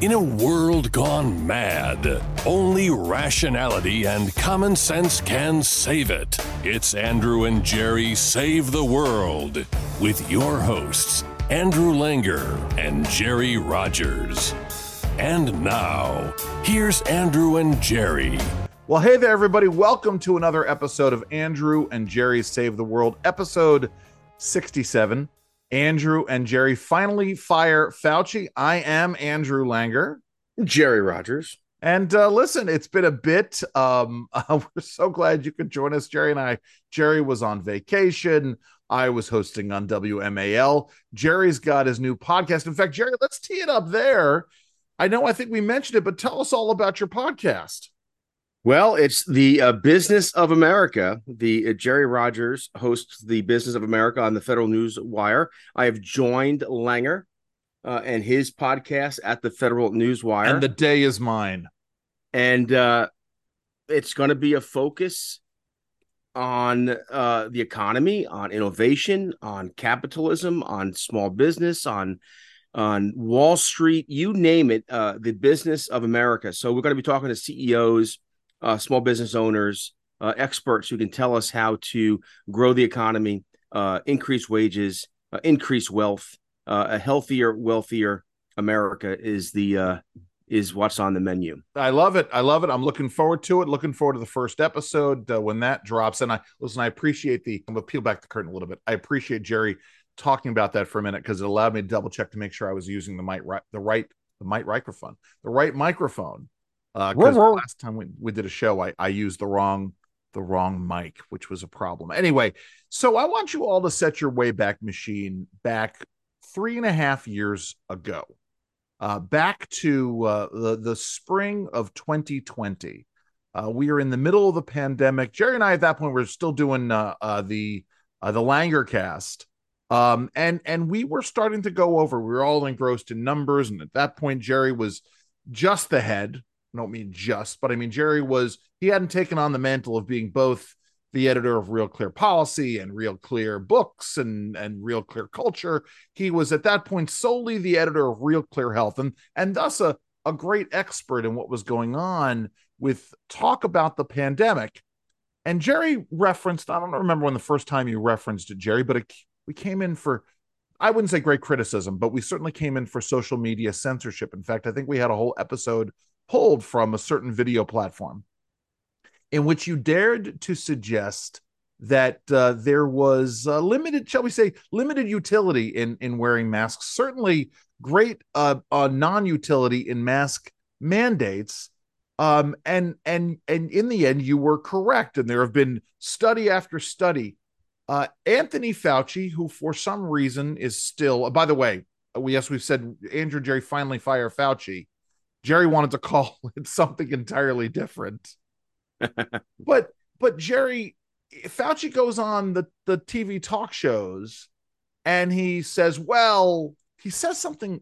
In a world gone mad, only rationality and common sense can save it. It's Andrew and Jerry Save the World with your hosts, Andrew Langer and Jerry Rogers. And now, here's Andrew and Jerry. Well, hey there, everybody. Welcome to another episode of Andrew and Jerry Save the World, episode 67. Andrew and Jerry finally fire Fauci. I am Andrew Langer. Jerry Rogers. And uh, listen, it's been a bit. Um, uh, we're so glad you could join us, Jerry and I. Jerry was on vacation. I was hosting on WMAL. Jerry's got his new podcast. In fact, Jerry, let's tee it up there. I know I think we mentioned it, but tell us all about your podcast. Well, it's the uh, Business of America. The uh, Jerry Rogers hosts the Business of America on the Federal News Wire. I have joined Langer uh, and his podcast at the Federal News Wire. And the day is mine. And uh, it's going to be a focus on uh, the economy, on innovation, on capitalism, on small business, on on Wall Street, you name it, uh, the business of America. So we're going to be talking to CEOs, uh, small business owners, uh, experts who can tell us how to grow the economy, uh, increase wages, uh, increase wealth. Uh, a healthier, wealthier America is the uh, is what's on the menu. I love it. I love it. I'm looking forward to it. Looking forward to the first episode when that drops. And I listen. I appreciate the. I'm gonna peel back the curtain a little bit. I appreciate Jerry talking about that for a minute because it allowed me to double check to make sure I was using the mic right, the right, the mic microphone, the right microphone uh, last time we, we did a show, I, I used the wrong the wrong mic, which was a problem. Anyway, so I want you all to set your Wayback Machine back three and a half years ago, uh, back to uh, the the spring of 2020. Uh, we are in the middle of the pandemic. Jerry and I at that point were still doing uh, uh, the uh, the Langer cast. Um, and and we were starting to go over. We were all engrossed in numbers, and at that point, Jerry was just the head I don't mean just, but I mean Jerry was he hadn't taken on the mantle of being both the editor of Real Clear Policy and Real Clear Books and and Real Clear Culture. He was at that point solely the editor of Real Clear Health and and thus a a great expert in what was going on with talk about the pandemic. And Jerry referenced, I don't remember when the first time you referenced it, Jerry, but it, we came in for, I wouldn't say great criticism, but we certainly came in for social media censorship. In fact, I think we had a whole episode pulled from a certain video platform in which you dared to suggest that uh, there was uh, limited, shall we say, limited utility in in wearing masks. Certainly, great uh, uh non-utility in mask mandates. Um, and and and in the end, you were correct. And there have been study after study. Uh, Anthony Fauci, who for some reason is still, by the way, we yes, we've said Andrew Jerry finally fire Fauci. Jerry wanted to call it something entirely different. but but Jerry Fauci goes on the the TV talk shows and he says, well, he says something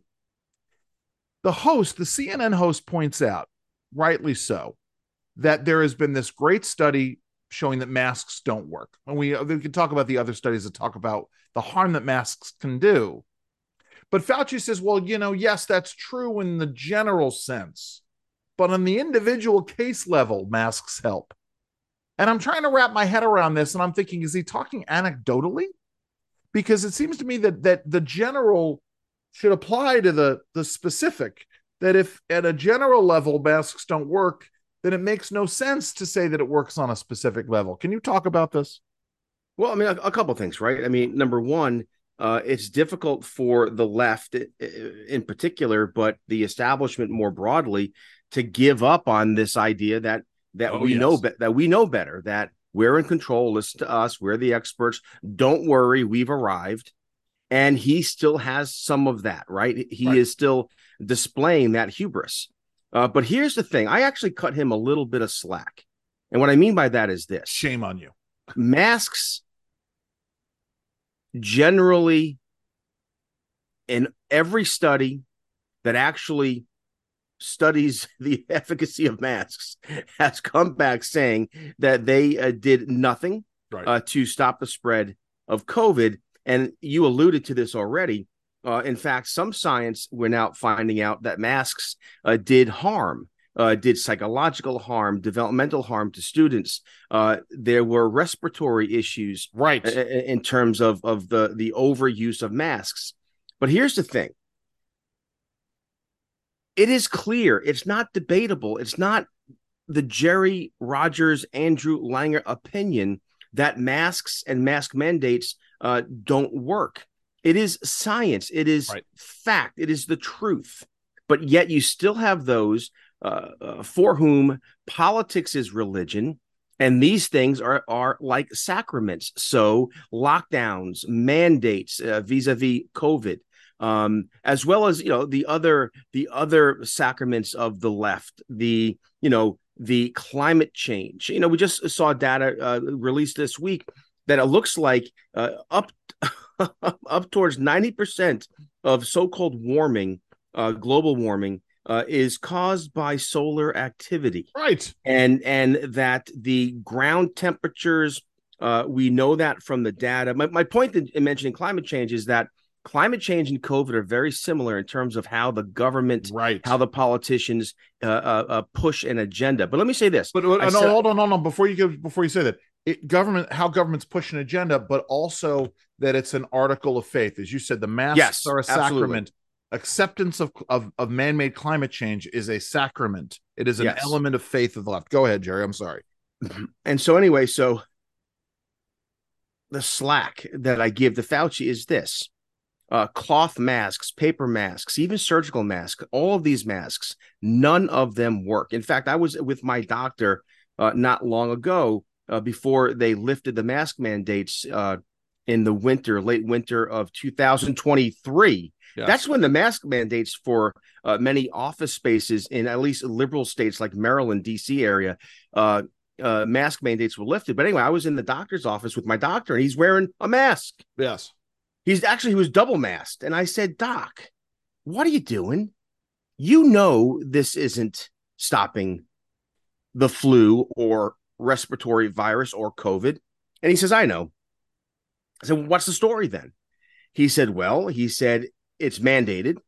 the host, the CNN host points out, rightly so, that there has been this great study showing that masks don't work. And we, we can talk about the other studies that talk about the harm that masks can do. But Fauci says, well, you know, yes, that's true in the general sense, but on the individual case level, masks help. And I'm trying to wrap my head around this, and I'm thinking, is he talking anecdotally? Because it seems to me that that the general should apply to the the specific. That if at a general level masks don't work, then it makes no sense to say that it works on a specific level. Can you talk about this? Well, I mean, a, a couple things, right? I mean, number one, uh, it's difficult for the left in particular, but the establishment more broadly to give up on this idea that that oh, we yes. know be- that we know better, that we're in control. Listen to us. We're the experts. Don't worry, we've arrived. And he still has some of that, right? He right. is still displaying that hubris. Uh, but here's the thing: I actually cut him a little bit of slack, and what I mean by that is this: shame on you. Masks generally in every study that actually studies the efficacy of masks has come back saying that they uh, did nothing right. uh, to stop the spread of COVID. And you alluded to this already. Uh, in fact, some science we're now finding out that masks uh, did harm, uh, did psychological harm, developmental harm to students. Uh, there were respiratory issues, right, in terms of of the the overuse of masks. But here's the thing: it is clear, it's not debatable, it's not the Jerry Rogers, Andrew Langer opinion that masks and mask mandates uh, don't work. It is science. It is right. fact. It is the truth. But yet you still have those uh, uh, for whom politics is religion, and these things are are like sacraments. So lockdowns, mandates uh, vis-a-vis COVID, um, as well as you know the other the other sacraments of the left, the you know the climate change. You know, we just saw data uh, released this week that it looks like uh, up up towards 90% of so-called warming, uh, global warming, uh, is caused by solar activity. Right. And and that the ground temperatures, uh, we know that from the data. My, my point in mentioning climate change is that climate change and COVID are very similar in terms of how the government, right, how the politicians uh, uh, uh push an agenda. But let me say this. But, but no, said, hold on, hold on. Before you go, before you say that, it, government, how governments push an agenda, but also that it's an article of faith, as you said, the masks yes, are a absolutely. sacrament. Acceptance of, of of man-made climate change is a sacrament. It is an yes. element of faith of the left. Go ahead, Jerry. I'm sorry. And so anyway, so the slack that I give the Fauci is this uh, cloth masks, paper masks, even surgical masks, all of these masks, none of them work. In fact, I was with my doctor uh, not long ago uh, before they lifted the mask mandates uh, in the winter, late winter of 2023. That's when the mask mandates for uh, many office spaces in at least liberal states like Maryland, DC area, uh, mask mandates were lifted. But anyway, I was in the doctor's office with my doctor, and he's wearing a mask. Yes. He's actually he was double masked, and I said, "Doc, what are you doing? You know this isn't stopping the flu or respiratory virus or COVID." And he says, "I know." I said, well, "What's the story then?" He said, "Well, he said it's mandated,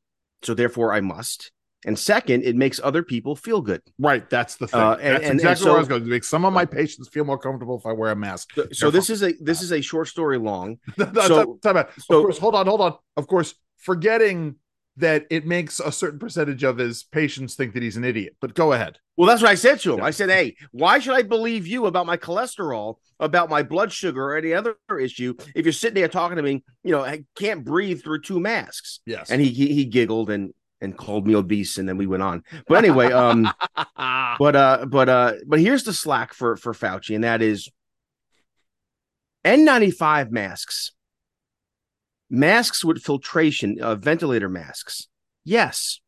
so therefore I must." And second, it makes other people feel good. Right. That's the thing. Uh, and, that's and, exactly and so, where I was going to make some of my patients feel more comfortable if I wear a mask. So, so this is a this is a short story long. so, time, time of course, hold on, hold on. Of course, forgetting that it makes a certain percentage of his patients think that he's an idiot. But go ahead. Well, that's what I said to him. I said, "Hey, why should I believe you about my cholesterol, about my blood sugar, or any other issue if you're sitting there talking to me? You know, I can't breathe through two masks." Yes. And he he, he giggled and and called me obese and then we went on but anyway um but uh but uh but here's the slack for for fauci and that is n95 masks masks with filtration uh, ventilator masks yes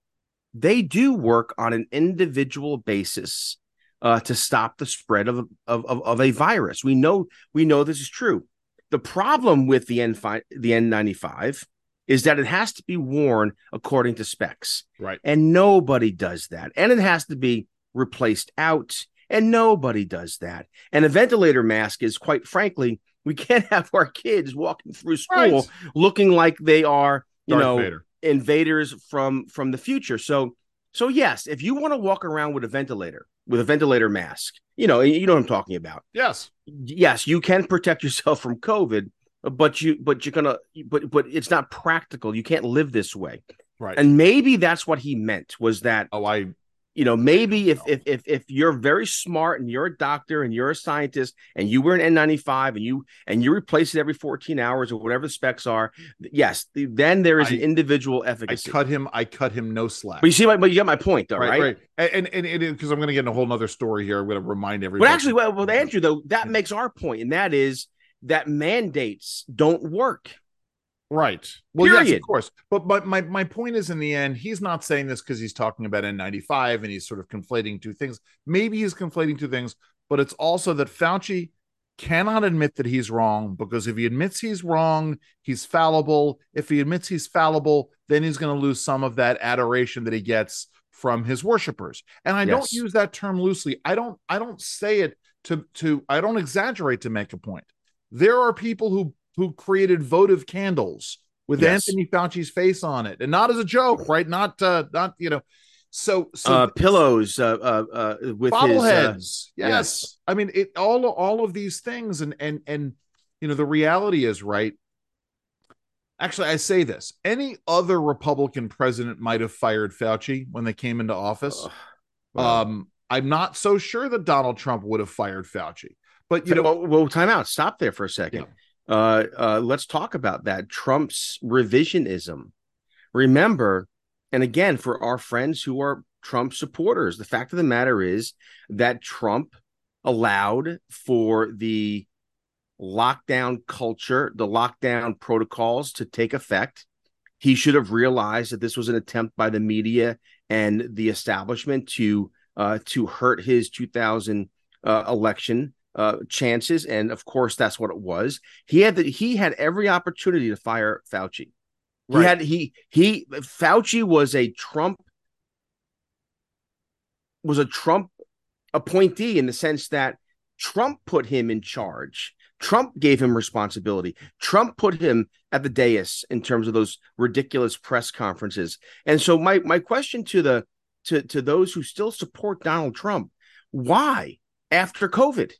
they do work on an individual basis uh, to stop the spread of, of, of, of a virus we know we know this is true the problem with the n5 the n95 is that it has to be worn according to specs. Right. And nobody does that. And it has to be replaced out. And nobody does that. And a ventilator mask is quite frankly, we can't have our kids walking through school right. looking like they are, you Darth know, Vader. Invaders from from the future. So so yes, if you want to walk around with a ventilator, with a ventilator mask, you know, you know what I'm talking about. Yes. Yes, you can protect yourself from COVID, but you but you're gonna but but it's not practical you can't live this way right and maybe that's what he meant was that oh i you know maybe if if if, if you're very smart and you're a doctor and you're a scientist and you wear an n95 and you and you replace it every 14 hours or whatever the specs are yes then there is I, an individual efficacy. i cut him i cut him no slack. But you see my, but you get my point though right right, right. and and because i'm going to get in a whole nother story here. I'm going to remind everybody. But actually well, well andrew though that makes our point and that is that mandates don't work. Right. Well, Period. yes, of course. But but my my point is, in the end, he's not saying this because he's talking about N95 and he's sort of conflating two things. Maybe he's conflating two things, but it's also that Fauci cannot admit that he's wrong because if he admits he's wrong, he's fallible. If he admits he's fallible, then he's going to lose some of that adoration that he gets from his worshipers. And I yes. don't use that term loosely. I don't I don't say it to to I don't exaggerate to make a point. There are people who who created votive candles with Yes. Anthony Fauci's face on it, and not as a joke, right? Not uh, not you know. So so uh, pillows uh, uh, uh, with his uh, bobbleheads. yes. yes. I mean it all all of these things and and and you know the reality is right. Actually, I say this. Any other Republican president might have fired Fauci when they came into office. Well, Um, I'm not so sure that Donald Trump would have fired Fauci. But you know, well, well, time out. Stop there for a second. Uh, uh, let's talk about that. Trump's revisionism. Remember, and again, for our friends who are Trump supporters, the fact of the matter is that Trump allowed for the lockdown culture, the lockdown protocols to take effect. He should have realized that this was an attempt by the media and the establishment to uh, to hurt his 2000 uh, election uh, chances, and of course that's what it was. He had the, he had every opportunity to fire Fauci. He had he he Fauci was a Trump was a Trump appointee in the sense that Trump put him in charge. Trump gave him responsibility. Trump put him at the dais in terms of those ridiculous press conferences. And so my my question to the to to those who still support Donald Trump, why after COVID?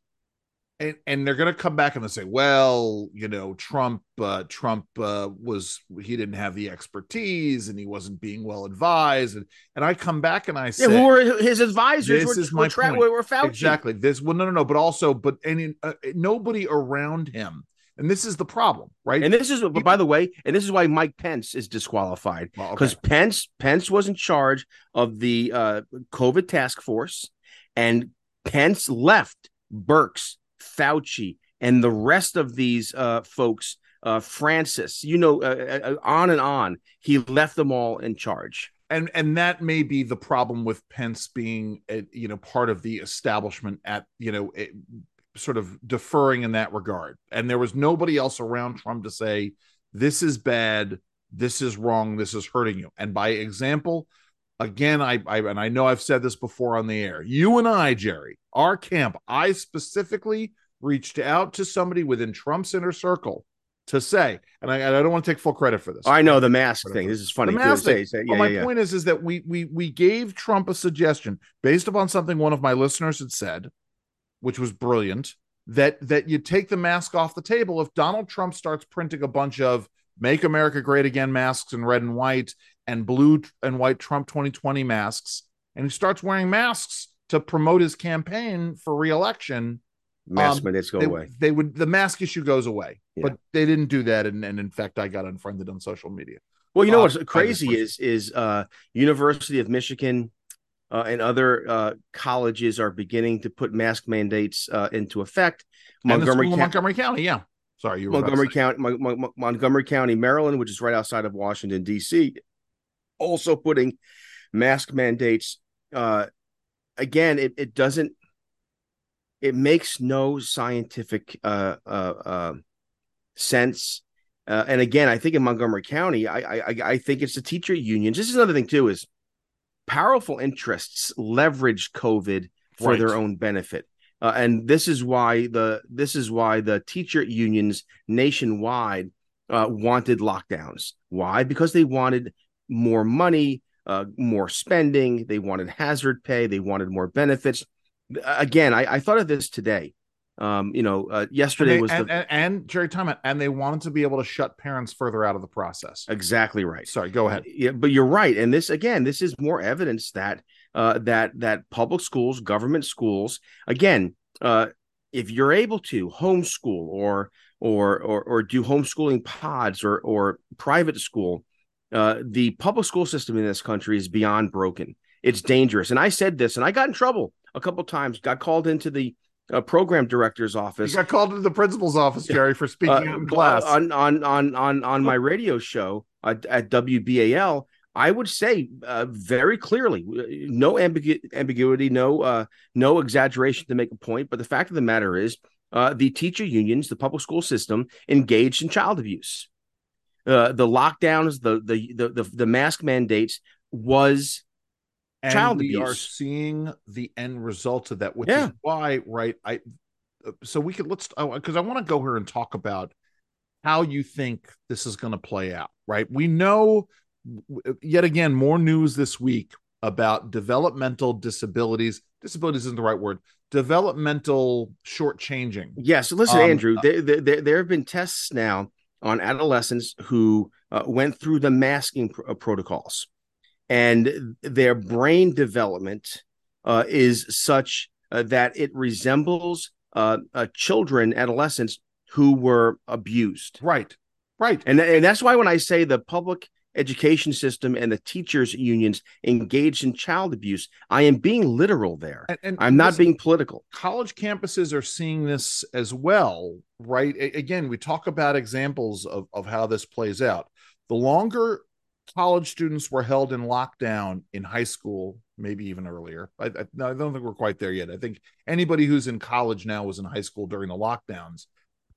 And and they're going to come back and they say, well, you know, Trump, uh, Trump uh, was he didn't have the expertise and he wasn't being well advised, and and I come back and I say, Yeah, who were his advisors? This were, is were, my tra- point. were Fauci. exactly this. Well, no, no, no, but also, but any uh, nobody around him, and this is the problem, right? And this is, but by the way, and this is why Mike Pence is disqualified Well, okay. because Pence Pence was in charge of the uh, COVID task force, and Pence left Birx, Fauci, and the rest of these uh, folks, uh, Francis, you know, uh, uh, on and on. He left them all in charge. and and that may be the problem with Pence being a, you know part of the establishment at you know it, sort of deferring in that regard and there was nobody else around Trump to say this is bad this is wrong this is hurting you and by example again I, I and I know I've said this before on the air you and I Jerry our camp I specifically reached out to somebody within Trump's inner circle to say and I, and I don't want to take full credit for this oh, I know the mask thing. This is funny. The mask thing. say- Well, yeah, my yeah, yeah. point is, is that we we we gave Trump a suggestion based upon something one of my listeners had said, which was brilliant. That that you take the mask off the table if Donald Trump starts printing a bunch of "Make America Great Again" masks in red and white and blue and white Trump 2020 masks, and he starts wearing masks to promote his campaign for reelection. Mask um, mandates go they, away. they would the mask issue goes away, Yeah. but they didn't do that, and, and in fact, I got unfriended on social media. Well, you know Uh, what's crazy is is uh, University of Michigan uh, and other uh, colleges are beginning to put mask mandates uh, into effect. Montgomery, County, Montgomery County, yeah. Sorry, you Montgomery. County, Mon- Mon- Montgomery County, Maryland, which is right outside of Washington D.C., also putting mask mandates. Uh, again, it it doesn't. It makes no scientific uh, uh, uh, sense. Uh, and again, I think in Montgomery County, I, I I- I think it's the teacher unions. This is another thing too: is powerful interests leverage COVID for Right. their own benefit, uh, and this is why the this is why the teacher unions nationwide uh, wanted lockdowns. Why? Because they wanted more money, uh, more spending. They wanted hazard pay. They wanted more benefits. Again, I, I thought of this today. Um, you know, uh, And, yesterday they- was and, the and, and Jerry Thomas, and they wanted to be able to shut parents further out of the process. exactly right. Sorry, go ahead. Yeah, but you're right, and this again, this is more evidence that uh, that that public schools, government schools, again, uh, if you're able to homeschool or or or or do homeschooling pods or or private school, uh, the public school system in this country is beyond broken. It's dangerous, and I said this, and I got in trouble a couple times. Got called into the uh, program director's You office got called into the principal's office, Jerry, for speaking uh, out in class. on on on on on my radio show at, at WBAL. I would say uh, very clearly, no ambigu- ambiguity, no uh, no exaggeration to make a point. But the fact of the matter is, uh, the teacher unions, the public school system, engaged in child abuse. Uh, the lockdowns, the, the the the the mask mandates was and child we are seeing the end result of that, which Yeah. is why, right? I so we could let's because I want to go here and talk about how you think this is going to play out, right? We know yet again more news this week about developmental disabilities. Disabilities isn't the right word. Developmental shortchanging. Yes. listen, um, Andrew, there, there, there have been tests now on adolescents who uh, went through the masking pr- uh, protocols, and their brain development uh, is such uh, that it resembles uh, uh, children, adolescents who were abused. Right. Right. And, and that's why when I say the public education system and the teachers unions engaged in child abuse. I am being literal there. And, and I'm not being political. College campuses are seeing this as well, right? A- again, we talk about examples of, of how this plays out. The longer college students were held in lockdown in high school, maybe even earlier. I, I, I don't think we're quite there yet. I think anybody who's in college now was in high school during the lockdowns.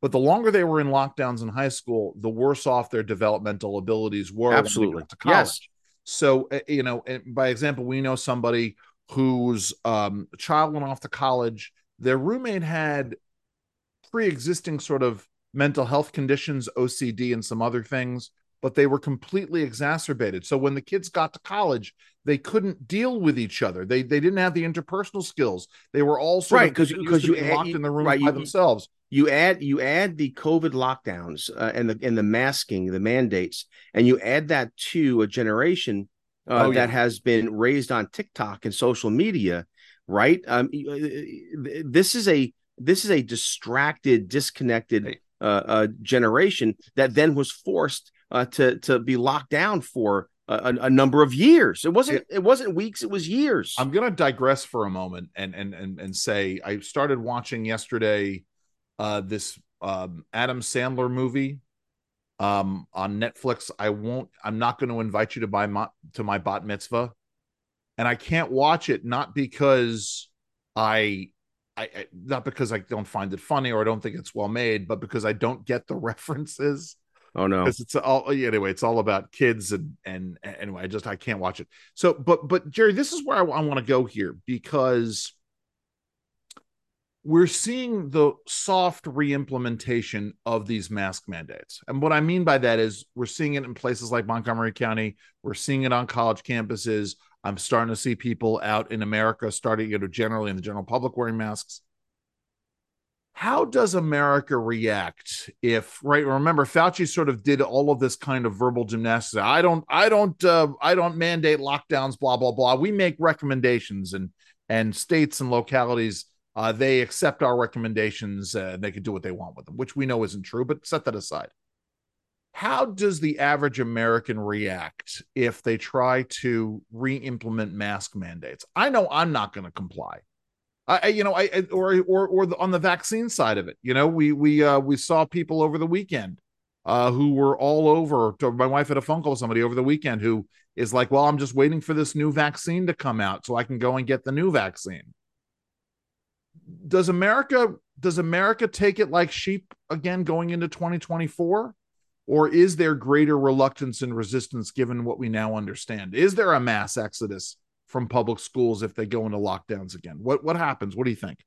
But the longer they were in lockdowns in high school, the worse off their developmental abilities were. Absolutely. To college. Yes. So, eh, you know, eh, by example, we know somebody whose um, child went off to college. Their roommate had pre existing sort of mental health conditions, OCD, and some other things but they were completely exacerbated. So when the kids got to college, they couldn't deal with each other. They they didn't have the interpersonal skills. They were all sort right because because you add, locked in the room right, by you, themselves. You add you add the COVID lockdowns uh, and the and the masking, the mandates, and you add that to a generation uh, oh, yeah. that has been raised on TikTok and social media. Right. Um, uh, this is a this is a distracted, disconnected uh, uh, generation that then was forced uh, to to be locked down for a, a, number of years. It wasn't it, wasn't weeks, it was years. I'm going to digress for a moment and and and and say I started watching yesterday uh, this um, Adam Sandler movie um, on Netflix. I won't. I'm not going to invite you to buy my to my bat mitzvah, and I can't watch it not because I I, I, not because I don't find it funny or I don't think it's well made, but because I don't get the references. Oh no, because it's all oh, anyway. It's all about kids and and, and anyway. I just I can't watch it. So, but but Jerry, this is where I, I want to go here because we're seeing the soft re-implementation of these mask mandates. And what I mean by that is we're seeing it in places like Montgomery County. We're seeing it on college campuses. I'm starting to see people out in America starting, you know, generally in the general public wearing masks how does America react if right remember Fauci sort of did all of this kind of verbal gymnastics? I don't I don't uh, I don't mandate lockdowns blah blah blah. We make recommendations and and states and localities uh, they accept our recommendations uh, they can do what they want with them which we know isn't true but set that aside. How does the average American react if they try to re-implement mask mandates? I know I'm not going to comply I, you know, I or or or the, on the vaccine side of it, you know, we we uh, we saw people over the weekend uh, who were all over. My wife had a phone call with somebody over the weekend who is like, "Well, I'm just waiting for this new vaccine to come out so I can go and get the new vaccine." Does America does America take it like sheep again going into 2024? Or is there greater reluctance and resistance given what we now understand? Is there a mass exodus from public schools if they go into lockdowns again? What what happens? What do you think?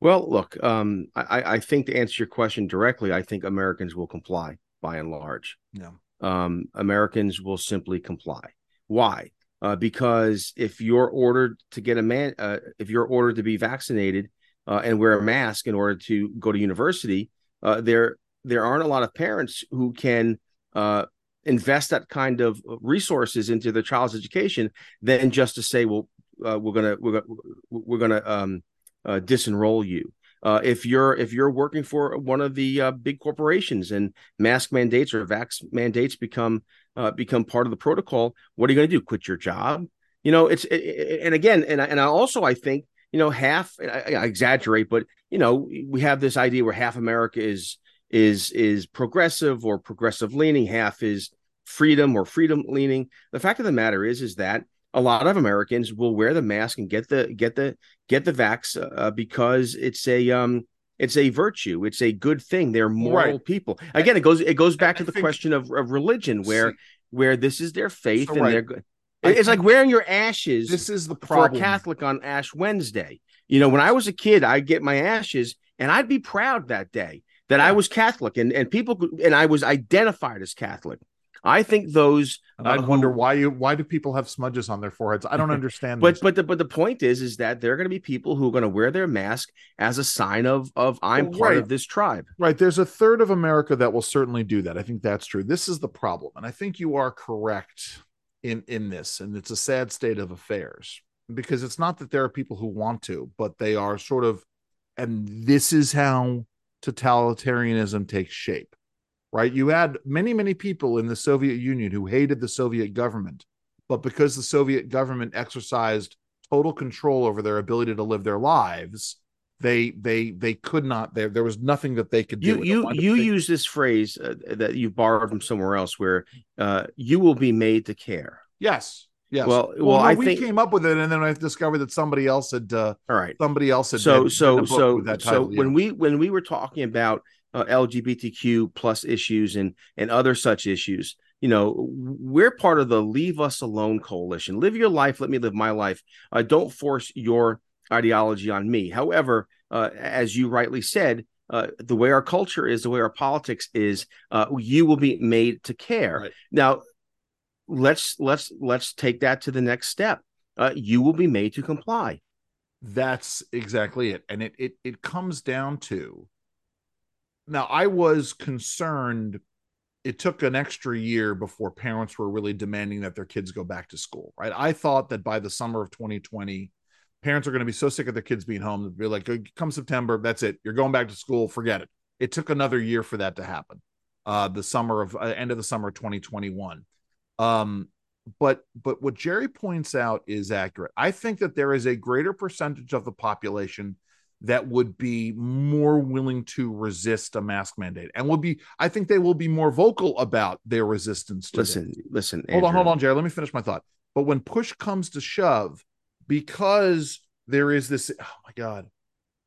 Well, look, um, I, I think to answer your question directly, I think Americans will comply by and large. Yeah. Um, Americans will simply comply. Why? Uh, because if you're ordered to get a man, uh, if you're ordered to be vaccinated uh, and wear a mask in order to go to university, uh, there there aren't a lot of parents who can uh, invest that kind of resources into the child's education than just to say, well, uh, we're gonna we're gonna we're gonna um, uh, disenroll you. Uh, if you're if you're working for one of the uh, big corporations and mask mandates or vax mandates become uh, become part of the protocol, what are you going to do? Quit your job? You know, it's it, and again, and I, and I also I think you know half I, I exaggerate, but you know we have this idea where half America is is is progressive or progressive leaning, half is freedom or freedom leaning. The fact of the matter is, is that a lot of Americans will wear the mask and get the get the get the vax uh, because it's a um it's a virtue it's a good thing they're moral right. people again it goes it goes back I, to the think, question of, of religion where see, where this is their faith so and right. they're good it's like wearing your ashes this is the problem for a catholic on ash wednesday you know when i was a kid i'd get my ashes and i'd be proud that day that I was Catholic and and people and I was identified as Catholic. I think those. I uh, wonder why you why do people have smudges on their foreheads? I don't understand. But this. but the but the point is is that there are going to be people who are going to wear their mask as a sign of of I'm Well, part right. of this tribe. Right. There's a third of America that will certainly do that. I think that's true. This is the problem. And I think you are correct in in this. And it's a sad state of affairs because it's not that there are people who want to, but they are sort of and this is how totalitarianism takes shape. Right? You had many, many people in the Soviet Union who hated the Soviet government, but because the Soviet government exercised total control over their ability to live their lives, they they they could not there there was nothing that they could do You you you use this phrase uh, that you borrowed from somewhere else, where uh, you will be made to care. yes yes Well- well, well, no, I we think- came up with it and then i discovered that somebody else had uh All right. somebody else had so so written a book so that so title, when we when we were talking about uh, LGBTQ plus issues and and other such issues, you know, we're part of the Leave Us Alone coalition. Live your life, let me live my life. Uh, don't force your ideology on me. However, uh, as you rightly said. Uh, the way our culture is, the way our politics is, uh, you will be made to care. Right. Now, let's let's let's take that to the next step. Uh, you will be made to comply. That's exactly it. And it it it comes down to now I was concerned it took an extra year before parents were really demanding that their kids go back to school, right? I thought that by the summer of 2020, parents are going to be so sick of their kids being home that they'd be like, come September, that's it. You're going back to school, forget it. It took another year for that to happen. Uh, the summer of uh, end of the summer of 2021. Um, but but what Jerry points out is accurate. I think that there is a greater percentage of the population that would be more willing to resist a mask mandate and will be I think they will be more vocal about their resistance to Listen, listen. Hold on, hold on, Jerry. Let me finish my thought. But when push comes to shove, because there is this, oh my God,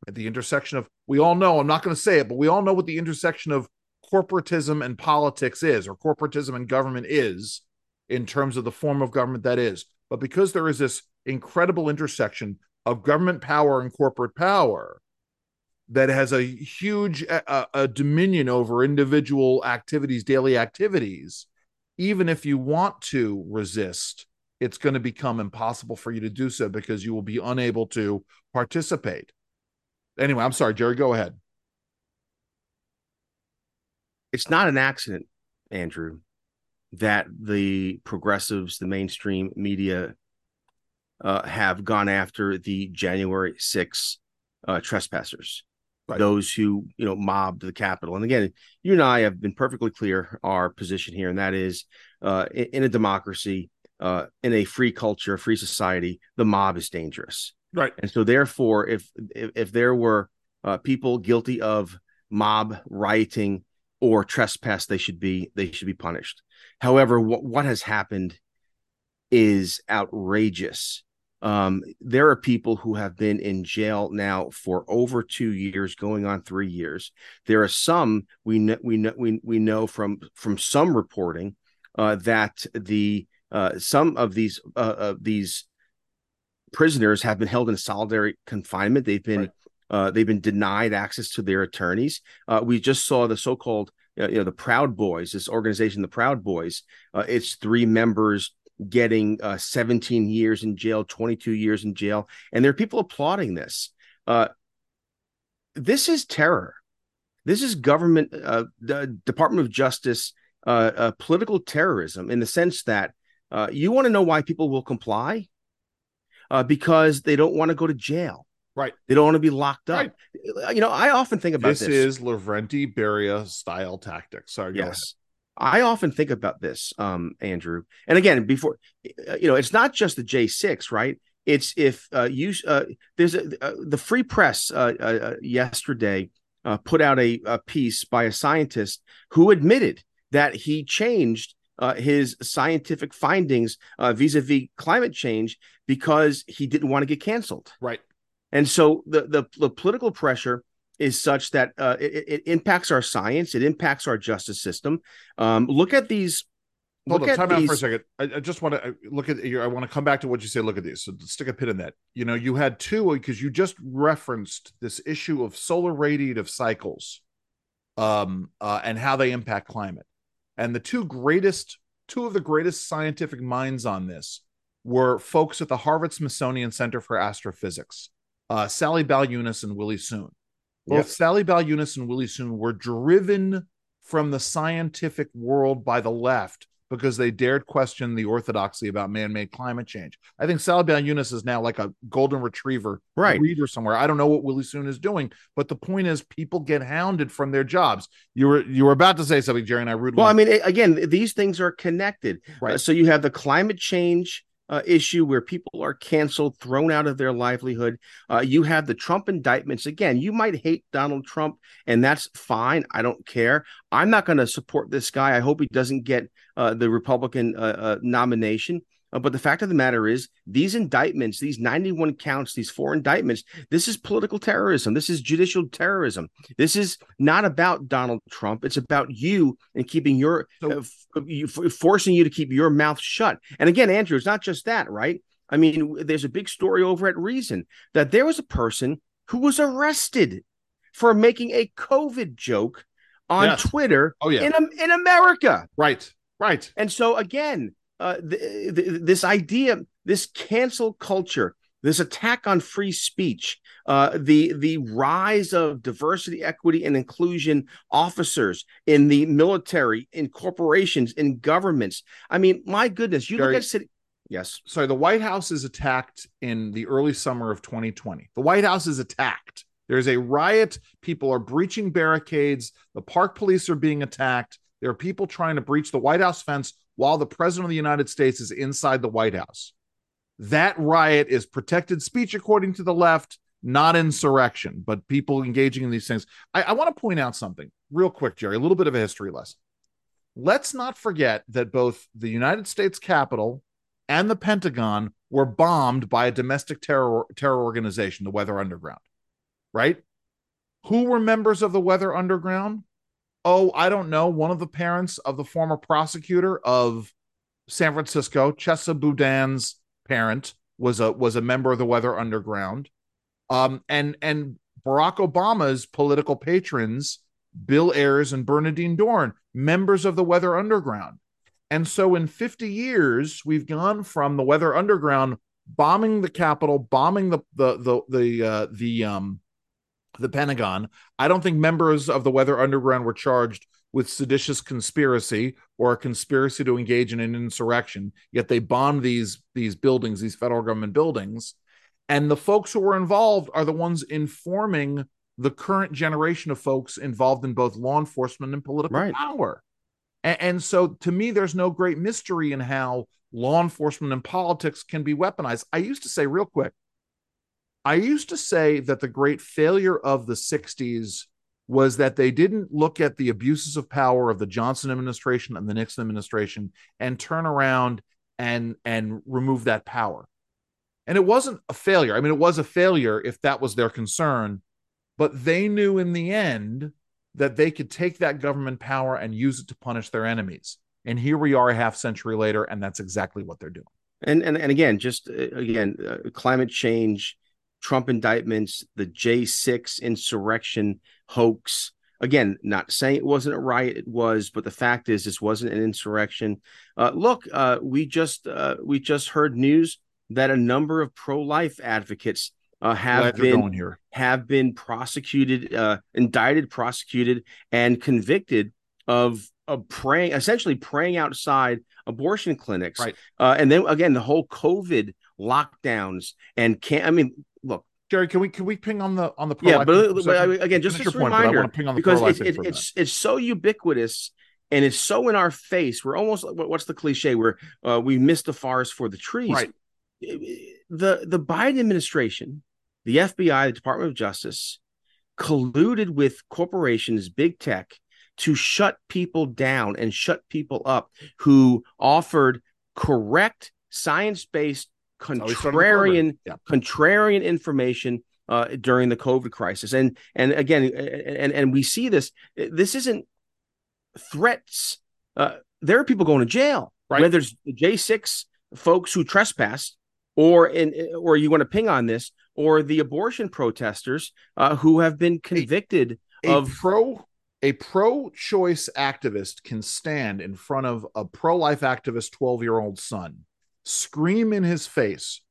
at the intersection of, we all know, I'm not going to say it, but we all know what the intersection of corporatism and politics is, or corporatism and government is, in terms of the form of government that is. But because there is this incredible intersection of government power and corporate power, that has a huge uh, a dominion over individual activities, daily activities, even if you want to resist, it's going to become impossible for you to do so because you will be unable to participate. Anyway, I'm sorry, Jerry, go ahead. It's not an accident, Andrew, that the progressives, the mainstream media, uh, have gone after the January 6 uh, trespassers, Right. those who you know mobbed the Capitol. And again, you and I have been perfectly clear our position here, and that is, uh, in, in a democracy, uh, in a free culture, a free society, the mob is dangerous. Right. And so, therefore, if if, if there were uh, people guilty of mob rioting or trespass, they should be they should be punished. However, what what has happened is outrageous. Um, there are people who have been in jail now for over two years, going on three years. There are some we know we know we, we know from from some reporting uh, that the uh, some of these uh, these prisoners have been held in solitary confinement. They've been Right. uh, they've been denied access to their attorneys. Uh, we just saw the so-called uh, you know the Proud Boys, this organization, the Proud Boys. Uh, its three members getting uh, 17 years in jail, 22 years in jail, and there are people applauding this. Uh, this is terror. This is government, uh, the Department of Justice, uh, uh, political terrorism in the sense that uh, you want to know why people will comply uh, because they don't want to go to jail. Right. They don't want to be locked up. Right. You know, I often think about This, this. is Lavrenti Beria style tactics. Sorry, yes. I often think about this, um, Andrew. And again, before uh, you know, it's not just the J6, right? It's if uh, you uh, there's a, uh, the Free Press uh, uh, yesterday uh, put out a, a piece by a scientist who admitted that he changed uh, his scientific findings uh, vis-a-vis climate change because he didn't want to get canceled. Right. And so the the, the political pressure is such that uh, it, it impacts our science, it impacts our justice system. Um, look at these. Hold look on, time out for a second. I, I just want to look at your. I want to come back to what you say. Look at these. So stick a pin in that. You know, you had two because you just referenced this issue of solar radiative cycles um, uh, and how they impact climate. And the two greatest, two of the greatest scientific minds on this were folks at the Harvard Smithsonian Center for Astrophysics, uh, Sally Baliunas and Willie Soon. Both. Sally Baliunas and Willie Soon were driven from the scientific world by the left because they dared question the orthodoxy about man-made climate change. I think Sally Baliunas is now like a golden retriever right. reader somewhere. I don't know what Willie Soon is doing, but the point is people get hounded from their jobs. You were you were about to say something, Jerry, and I rudely. Well, I mean, again, these things are connected. Right. Uh, so you have the climate change uh, issue where people are canceled, thrown out of their livelihood. Uh, you have the Trump indictments. Again, you might hate Donald Trump, and that's fine. I don't care. I'm not going to support this guy. I hope he doesn't get uh, the Republican uh, uh, nomination. Uh, but the fact of the matter is, these indictments, these 91 counts, these four indictments, this is political terrorism. This is judicial terrorism. This is not about Donald Trump. It's about you and keeping your, so, uh, f- you, f- forcing you to keep your mouth shut. And again, Andrew, it's not just that, right? I mean, there's a big story over at Reason that there was a person who was arrested for making a COVID joke on yes. Twitter oh, yeah. in, in America. Right, right. And so, again, uh, th- th- this idea, this cancel culture, this attack on free speech, uh, the the rise of diversity, equity, and inclusion officers in the military, in corporations, in governments. I mean, my goodness, you look at city. Yes. Sorry, the White House is attacked in the early summer of 2020. The White House is attacked. There's a riot. People are breaching barricades. The park police are being attacked. There are people trying to breach the White House fence while the president of the United States is inside the White House. That riot is protected speech, according to the left, not insurrection, but people engaging in these things. I, I want to point out something real quick, Jerry, a little bit of a history lesson. Let's not forget that both the United States Capitol and the Pentagon were bombed by a domestic terror terror organization, the Weather Underground. Right? Who were members of the Weather Underground? Oh, I don't know, one of the parents of the former prosecutor of San Francisco, Chesa Boudin's parent, was a was a member of the Weather Underground. Um, and and Barack Obama's political patrons, Bill Ayers and Bernardine Dohrn, members of the Weather Underground. And so in 50 years, we've gone from the Weather Underground bombing the Capitol, bombing the the the the uh, the um the Pentagon. I don't think members of the Weather Underground were charged with seditious conspiracy or a conspiracy to engage in an insurrection. Yet they bombed these these buildings, these federal government buildings, and the folks who were involved are the ones informing the current generation of folks involved in both law enforcement and political right. power. And, and so, to me, there's no great mystery in how law enforcement and politics can be weaponized. I used to say, real quick, I used to say that the great failure of the 60s was that they didn't look at the abuses of power of the Johnson administration and the Nixon administration and turn around and and remove that power. And it wasn't a failure. I mean, it was a failure if that was their concern, but they knew in the end that they could take that government power and use it to punish their enemies. And here we are a half century later, and that's exactly what they're doing. And and, and again, just uh, again, uh, climate change Trump indictments, the J6 insurrection hoax. Again, not saying it wasn't a riot, it was, but the fact is, this wasn't an insurrection. Uh, look, uh, we just uh, we just heard news that a number of pro-life advocates uh, have been have been prosecuted, uh, indicted, prosecuted, and convicted of of praying, essentially praying outside abortion clinics. Right. Uh, and then again, the whole COVID lockdowns and can't. I mean, look, Jerry, can we can we ping on the on the yeah, but, but, again, just a reminder because it's it, it's it's so ubiquitous and it's so in our face. We're almost what's the cliche where uh, we miss the forest for the trees. Right. The the Biden administration, the FBI, the Department of Justice, colluded with corporations, big tech, to shut people down and shut people up who offered correct science based contrarian yeah. contrarian information uh, during the COVID crisis. And and again, and and we see this. This isn't threats. Uh, there are people going to jail. Right. Whether it's the J six folks who trespassed, or in or you want to ping on this, or the abortion protesters uh, who have been convicted a, a of pro a pro-choice activist can stand in front of a pro-life activist 12-year-old son, scream in his face,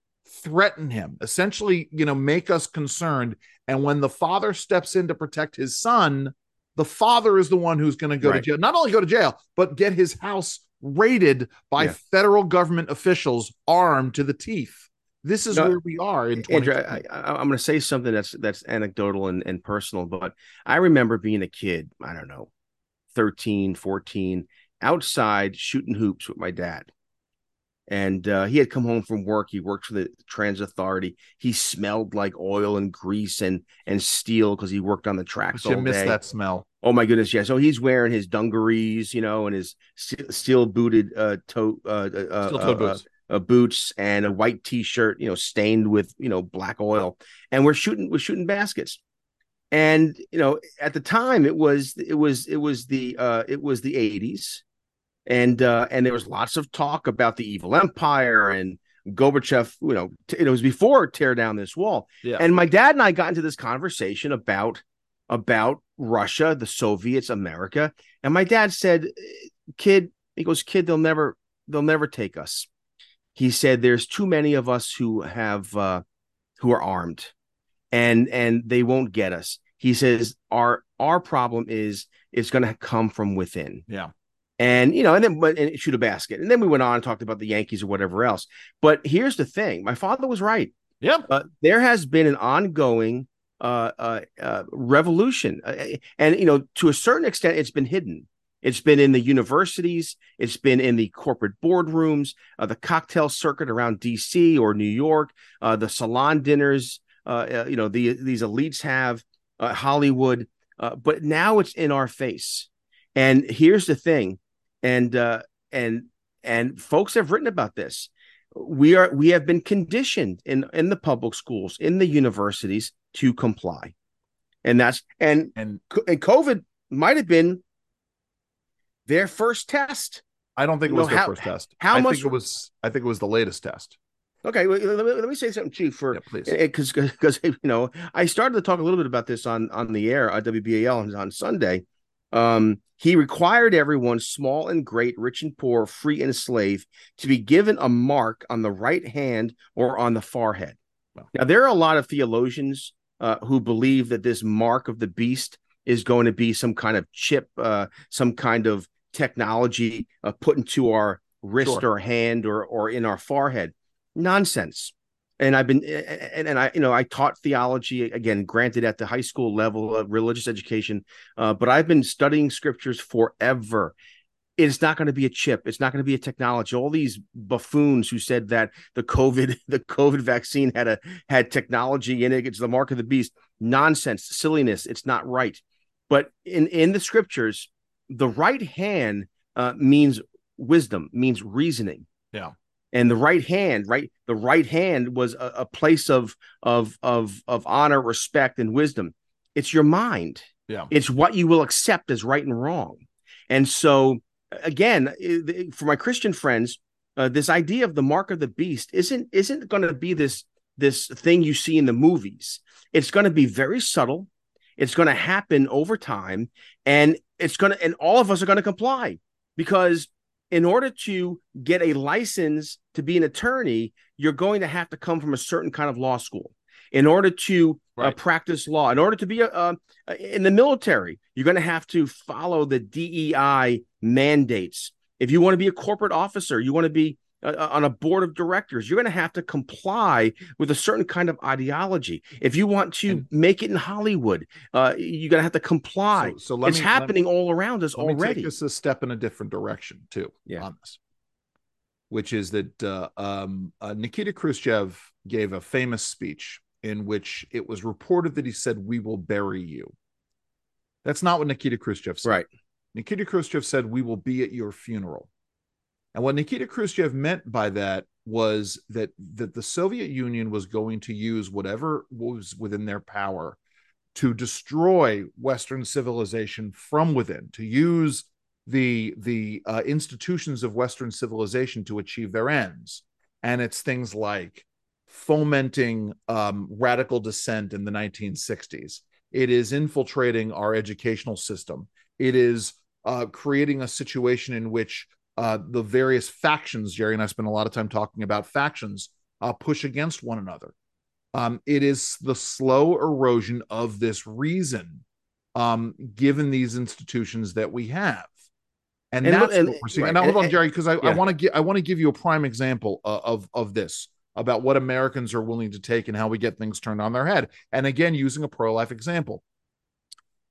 threaten him, essentially, you know, make us concerned. And when the father steps in to protect his son, the father is the one who's going to go Right. to jail, not only go to jail, but get his house raided by Yeah. federal government officials armed to the teeth. This is No, where we are in Andrew, 2020. I, I, I'm going to say something that's that's anecdotal and, and personal, but I remember being a kid, I don't know, 13, 14, outside shooting hoops with my dad. And uh, he had come home from work. He worked for the Transit Authority. He smelled like oil and grease and and steel because he worked on the tracks you all miss day. that smell. Oh my goodness, yeah. So he's wearing his dungarees, you know, and his steel booted uh toe uh, uh, uh, uh, boots. uh, boots and a white t-shirt, you know, stained with you know black oil, and we're shooting we're shooting baskets. And you know, at the time, it was it was it was the uh it was the eighties, and uh and there was lots of talk about the evil empire and Gorbachev. You know, t- it was before tear down this wall. Yeah. And my dad and I got into this conversation about about Russia, the Soviets, America, and my dad said, "Kid," he goes, "Kid, they'll never they'll never take us." He said, "There's too many of us who have uh, who are armed, and and they won't get us." He says, "Our our problem is it's going to come from within." Yeah. And you know, and then but and shoot a basket, and then we went on and talked about the Yankees or whatever else. But here's the thing: my father was right. Yep. Uh, there has been an ongoing uh, uh, uh, revolution, uh, and you know, to a certain extent, it's been hidden. It's been in the universities. It's been in the corporate boardrooms, uh, the cocktail circuit around D.C. or New York, uh, the salon dinners. Uh, uh, you know, the these elites have uh, Hollywood, uh, but now it's in our face. And here's the thing, and uh, and and folks have written about this. We are we have been conditioned in in the public schools, in the universities to comply, and that's and And and COVID might have been their first test. I don't think it was know, their how- first test. how I much- think it was I think it was the latest test. Okay, well, let me, let me say something too for Yeah, please. Eh, eh, because because you know I started to talk a little bit about this on on the air uh, at WBAL on, on Sunday. Um, he required everyone, small and great, rich and poor, free and slave, to be given a mark on the right hand or on the forehead. Wow. Now there are a lot of theologians uh, who believe that this mark of the beast is going to be some kind of chip, uh, some kind of technology uh, put into our wrist Sure. or hand or or in our forehead. Nonsense and I've been and, and I you know I taught theology again, granted at the high school level of religious education, uh, but I've been studying scriptures forever. It's not going to be a chip. It's not going to be a technology. All these buffoons who said that the COVID the COVID vaccine had a had technology in it. It's the mark of the beast. Nonsense, silliness. It's not right. But in in the scriptures, the right hand uh, means wisdom, means reasoning and the right hand right the right hand was a, a place of of of of honor respect and wisdom. It's your mind. Yeah. it's what you will accept as right and wrong. And so again for my christian friends uh, this idea of the mark of the beast isn't isn't going to be this this thing you see in the movies. It's going to be very subtle. It's going to happen over time. And it's going to and all of us are going to comply because in order to get a license to be an attorney, you're going to have to come from a certain kind of law school. In order to uh, practice law, in order to be a, uh, in the military, you're going to have to follow the DEI mandates. If you want to be a corporate officer, you want to be uh, on a board of directors, you're going to have to comply with a certain kind of ideology. If you want to And- make it in Hollywood, uh, you're going to have to comply. So, so let it's me, let me- happening all around us let me already. take us a step in a different direction too Yeah. on this, which is that uh, um, uh, Nikita Khrushchev gave a famous speech in which it was reported that he said, "We will bury you." That's not what Nikita Khrushchev said. Right. Nikita Khrushchev said, "We will be at your funeral." And what Nikita Khrushchev meant by that was that that the Soviet Union was going to use whatever was within their power to destroy Western civilization from within, to use the the uh, institutions of Western civilization to achieve their ends. And it's things like fomenting um, radical dissent in the 1960s. It is infiltrating our educational system. It is uh, creating a situation in which uh, the various factions, Jerry and I spend a lot of time talking about factions, uh, push against one another. Um, it is the slow erosion of this reason, um, given these institutions that we have. And, and that's and, what we're seeing. Right. And now, hold on, Jerry, because I, yeah. I want to get I want to give you a prime example of, of of this about what Americans are willing to take and how we get things turned on their head. And again, using a pro life example.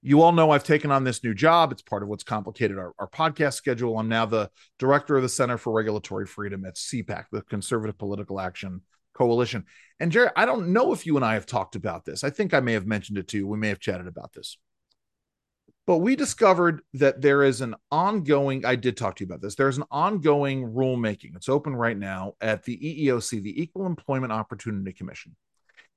You all know I've taken on this new job. It's part of what's complicated our, our podcast schedule. I'm now the director of the Center for Regulatory Freedom at CPAC, the Conservative Political Action Coalition. And Jerry, I don't know if you and I have talked about this. I think I may have mentioned it to you. We may have chatted about this. But we discovered that there is an ongoing, I did talk to you about this. There's an ongoing rulemaking. It's open right now at the EEOC, the Equal Employment Opportunity Commission.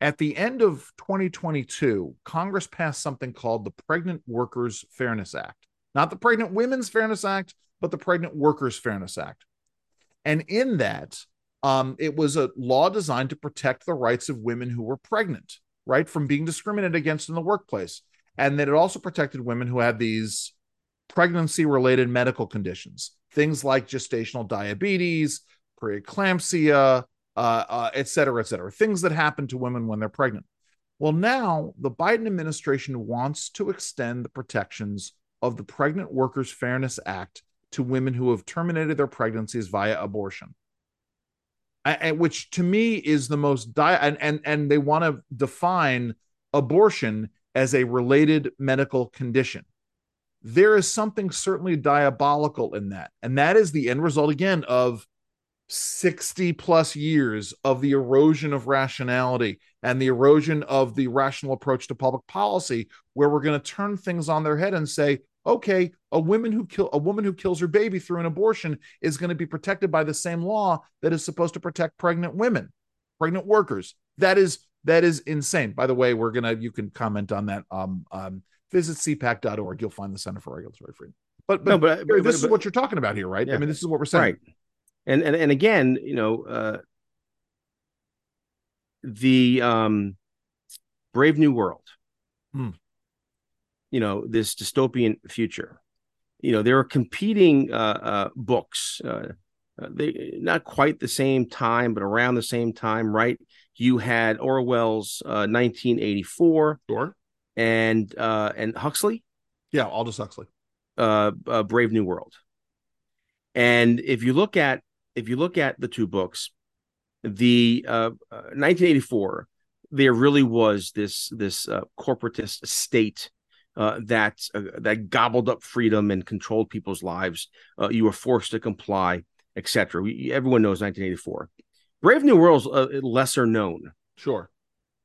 At the end of 2022, Congress passed something called the Pregnant Workers Fairness Act. Not the Pregnant Women's Fairness Act, but the Pregnant Workers Fairness Act. And in that, um, it was a law designed to protect the rights of women who were pregnant, right, from being discriminated against in the workplace. And that it also protected women who had these pregnancy related medical conditions, things like gestational diabetes, preeclampsia, uh, uh, et cetera, et cetera, things that happen to women when they're pregnant. Well, now the Biden administration wants to extend the protections of the Pregnant Workers Fairness Act to women who have terminated their pregnancies via abortion. And, which to me is the most di- and and and they want to define abortion as a related medical condition. There is something certainly diabolical in that. And that is the end result, again, of 60 plus years of the erosion of rationality and the erosion of the rational approach to public policy, where we're going to turn things on their head and say, okay, a woman who kill a woman who kills her baby through an abortion is going to be protected by the same law that is supposed to protect pregnant women, pregnant workers. That is that is insane. By the way, we're gonna you can comment on that. Um, um visit cpac.org. You'll find the Center for Regulatory Freedom. But but, no, but, but this but, is what you're talking about here, right? Yeah. I mean, this is what we're saying. Right. And and and again, you know, uh the um Brave New World. Hmm. You know, this dystopian future. You know, there are competing uh, uh books. Uh, uh they not quite the same time, but around the same time, right? You had Orwell's uh, 1984, sure, and uh, and Huxley, yeah, Aldous Huxley, uh, uh, Brave New World. And if you look at if you look at the two books, the uh, 1984, uh, there really was this this uh, corporatist state uh, that uh, that gobbled up freedom and controlled people's lives. Uh, you were forced to comply, etc. Everyone knows 1984. Brave New World's uh, lesser known. Sure.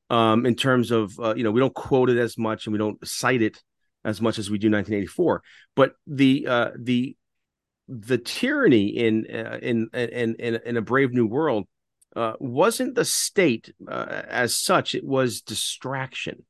Um, in terms of uh, you know, we don't quote it as much and we don't cite it as much as we do 1984. But the uh, the the tyranny in uh, in, in in in a Brave New World uh, wasn't the state uh, as such; it was distraction.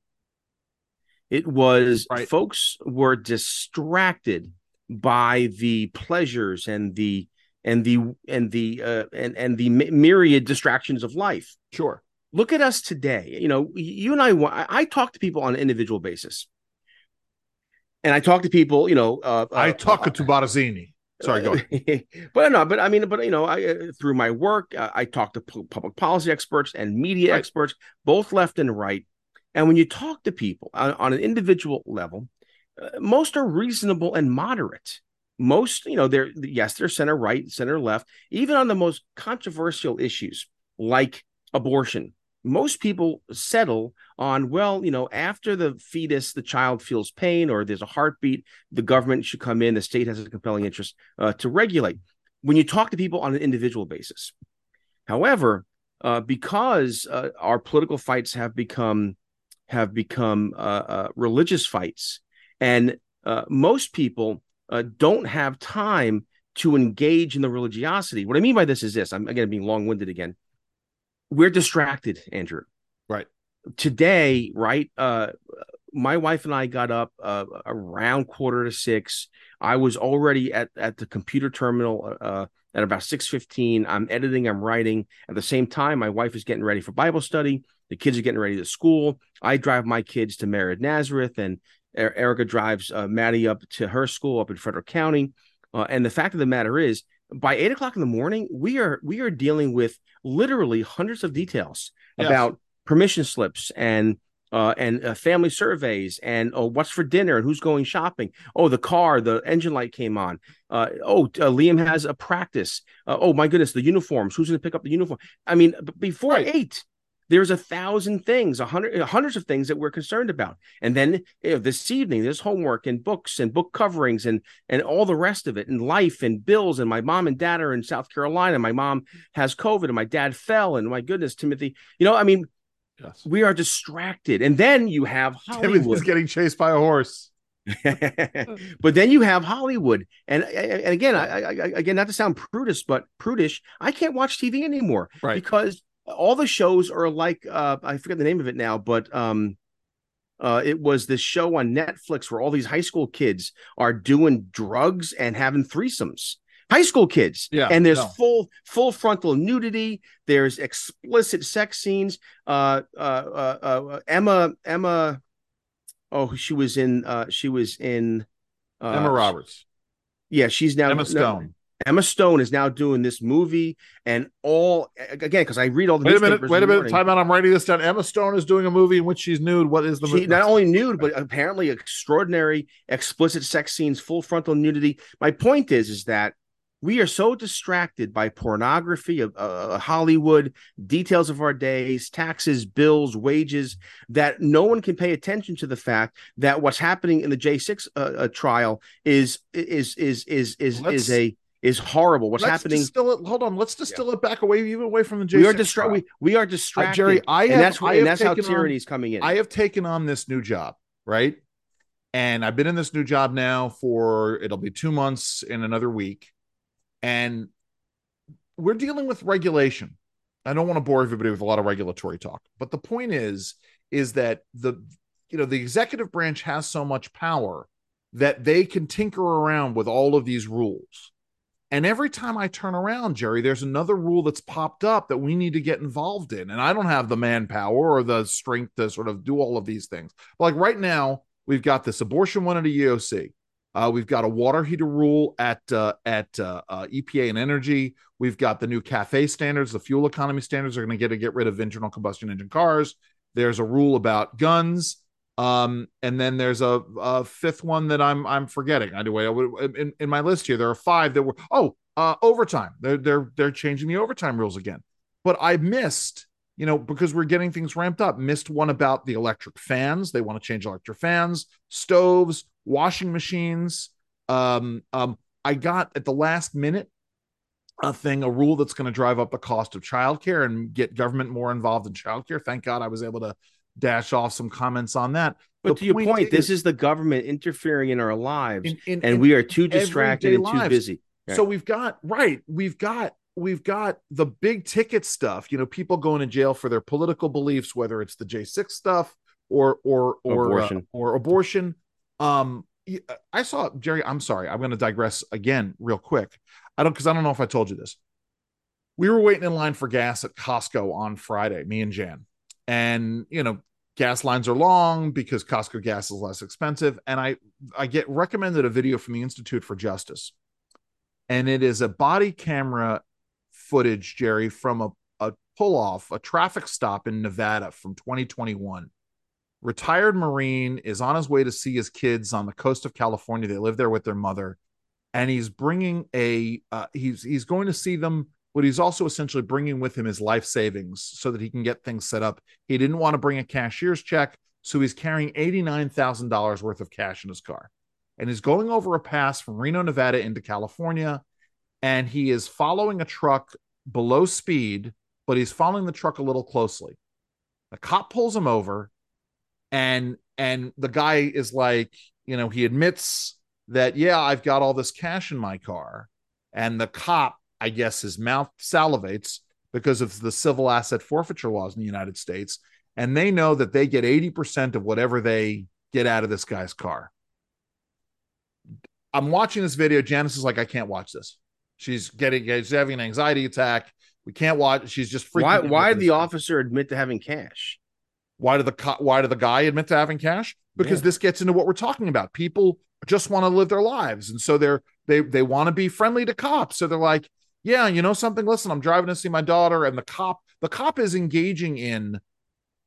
It was right. folks were distracted by the pleasures and the and the and the uh, and and the myriad distractions of life. Sure. Look at us today. You know, you and I. I talk to people on an individual basis, and I talk to people. You know, uh, I uh, talk uh, to Barzini. Sorry, go ahead. but no, but I mean, but you know, I uh, through my work, uh, I talk to public policy experts and media right. experts, both left and right. And when you talk to people on, on an individual level, uh, most are reasonable and moderate most, you know, they're yes, they're center right, center left, even on the most controversial issues like abortion. Most people settle on, well, you know, after the fetus, the child feels pain or there's a heartbeat, the government should come in, the state has a compelling interest uh, to regulate. When you talk to people on an individual basis, however, uh, because uh, our political fights have become have become uh, uh, religious fights, and uh, most people don't have time to engage in the religiosity. What I mean by this is this I'm again being long winded again. We're distracted, Andrew. Right. Today, right? Uh, my wife and I got up uh, around quarter to six. I was already at, at the computer terminal uh, at about 6.15. I'm editing, I'm writing. At the same time, my wife is getting ready for Bible study. The kids are getting ready to school. I drive my kids to Mered Nazareth and Erica drives uh, Maddie up to her school up in Frederick County. Uh, and the fact of the matter is, by eight o'clock in the morning, we are we are dealing with literally hundreds of details yes. about permission slips and uh, and uh, family surveys and oh, what's for dinner and who's going shopping. Oh, the car, the engine light came on. Uh, oh, uh, Liam has a practice. Uh, oh my goodness, the uniforms. Who's going to pick up the uniform? I mean, before right. eight, there's a thousand things, a hundred, uh, hundreds of things that we're concerned about. And then you know, this evening, there's homework and books and book coverings and and all the rest of it, and life and bills. And my mom and dad are in South Carolina. My mom has COVID, and my dad fell. And my goodness, Timothy, you know, I mean, yes. we are distracted. And then you have Hollywood. Timothy's getting chased by a horse. but then you have Hollywood, and and again, I, I, again, not to sound prudish, but prudish, I can't watch TV anymore right. because all the shows are like uh, I forget the name of it now, but um, uh, it was this show on Netflix where all these high school kids are doing drugs and having threesomes. High school kids, yeah, and there's no. full full frontal nudity. There's explicit sex scenes. Uh, uh, uh, uh Emma Emma, oh, she was in uh, she was in uh, Emma Roberts. Yeah, she's now Emma Stone. Emma Stone is now doing this movie, and all again because I read all the. Wait a minute! Wait a minute! Time out! I'm writing this down. Emma Stone is doing a movie in which she's nude. What is the she, movie? Not only nude, but apparently extraordinary, explicit sex scenes, full frontal nudity. My point is, is that we are so distracted by pornography of uh, Hollywood, details of our days, taxes, bills, wages, that no one can pay attention to the fact that what's happening in the J6 uh, uh, trial is is is is is is a is horrible. What's let's happening? Distill it, hold on. Let's distill yeah. it back away, even away from the J6 We are distracted. We, we are distracted, uh, Jerry. I have, and that's, I and that's how tyranny is coming in. I have taken on this new job, right? And I've been in this new job now for it'll be two months in another week, and we're dealing with regulation. I don't want to bore everybody with a lot of regulatory talk, but the point is, is that the you know the executive branch has so much power that they can tinker around with all of these rules and every time I turn around, Jerry, there's another rule that's popped up that we need to get involved in. And I don't have the manpower or the strength to sort of do all of these things. But Like right now, we've got this abortion one at a EOC. Uh, we've got a water heater rule at uh, at uh, uh EPA and Energy. We've got the new CAFE standards. The fuel economy standards are going to get to get rid of internal combustion engine cars. There's a rule about guns. Um, and then there's a, a fifth one that I'm I'm forgetting. Anyway, i in, in my list here, there are five that were oh uh, overtime. They're they're they're changing the overtime rules again. But I missed, you know, because we're getting things ramped up. Missed one about the electric fans. They want to change electric fans, stoves, washing machines. Um, um, I got at the last minute a thing, a rule that's going to drive up the cost of childcare and get government more involved in childcare. Thank God I was able to dash off some comments on that. But the to your point, is, this is the government interfering in our lives, in, in, and in we are too distracted and too busy. Right. So we've got right, we've got we've got the big ticket stuff. You know, people going to jail for their political beliefs, whether it's the J six stuff or or or abortion. Uh, or abortion. Um, I saw Jerry. I'm sorry. I'm going to digress again, real quick. I don't because I don't know if I told you this. We were waiting in line for gas at Costco on Friday, me and Jan and you know gas lines are long because Costco gas is less expensive. And I I get recommended a video from the Institute for Justice, and it is a body camera footage, Jerry, from a a pull off, a traffic stop in Nevada from 2021. Retired Marine is on his way to see his kids on the coast of California. They live there with their mother, and he's bringing a uh, he's he's going to see them but he's also essentially bringing with him his life savings so that he can get things set up. He didn't want to bring a cashier's check, so he's carrying $89,000 worth of cash in his car. And he's going over a pass from Reno, Nevada into California, and he is following a truck below speed, but he's following the truck a little closely. The cop pulls him over, and and the guy is like, you know, he admits that, yeah, I've got all this cash in my car. And the cop I guess his mouth salivates because of the civil asset forfeiture laws in the United States. And they know that they get 80% of whatever they get out of this guy's car. I'm watching this video. Janice is like, I can't watch this. She's getting, she's having an anxiety attack. We can't watch. She's just freaking. Why? Why did the officer admit to having cash? Why did the co- why did the guy admit to having cash? Because Yeah. this gets into what we're talking about. People just want to live their lives, and so they're they they want to be friendly to cops. So they're like, yeah, you know something. Listen, I'm driving to see my daughter, and the cop the cop is engaging in,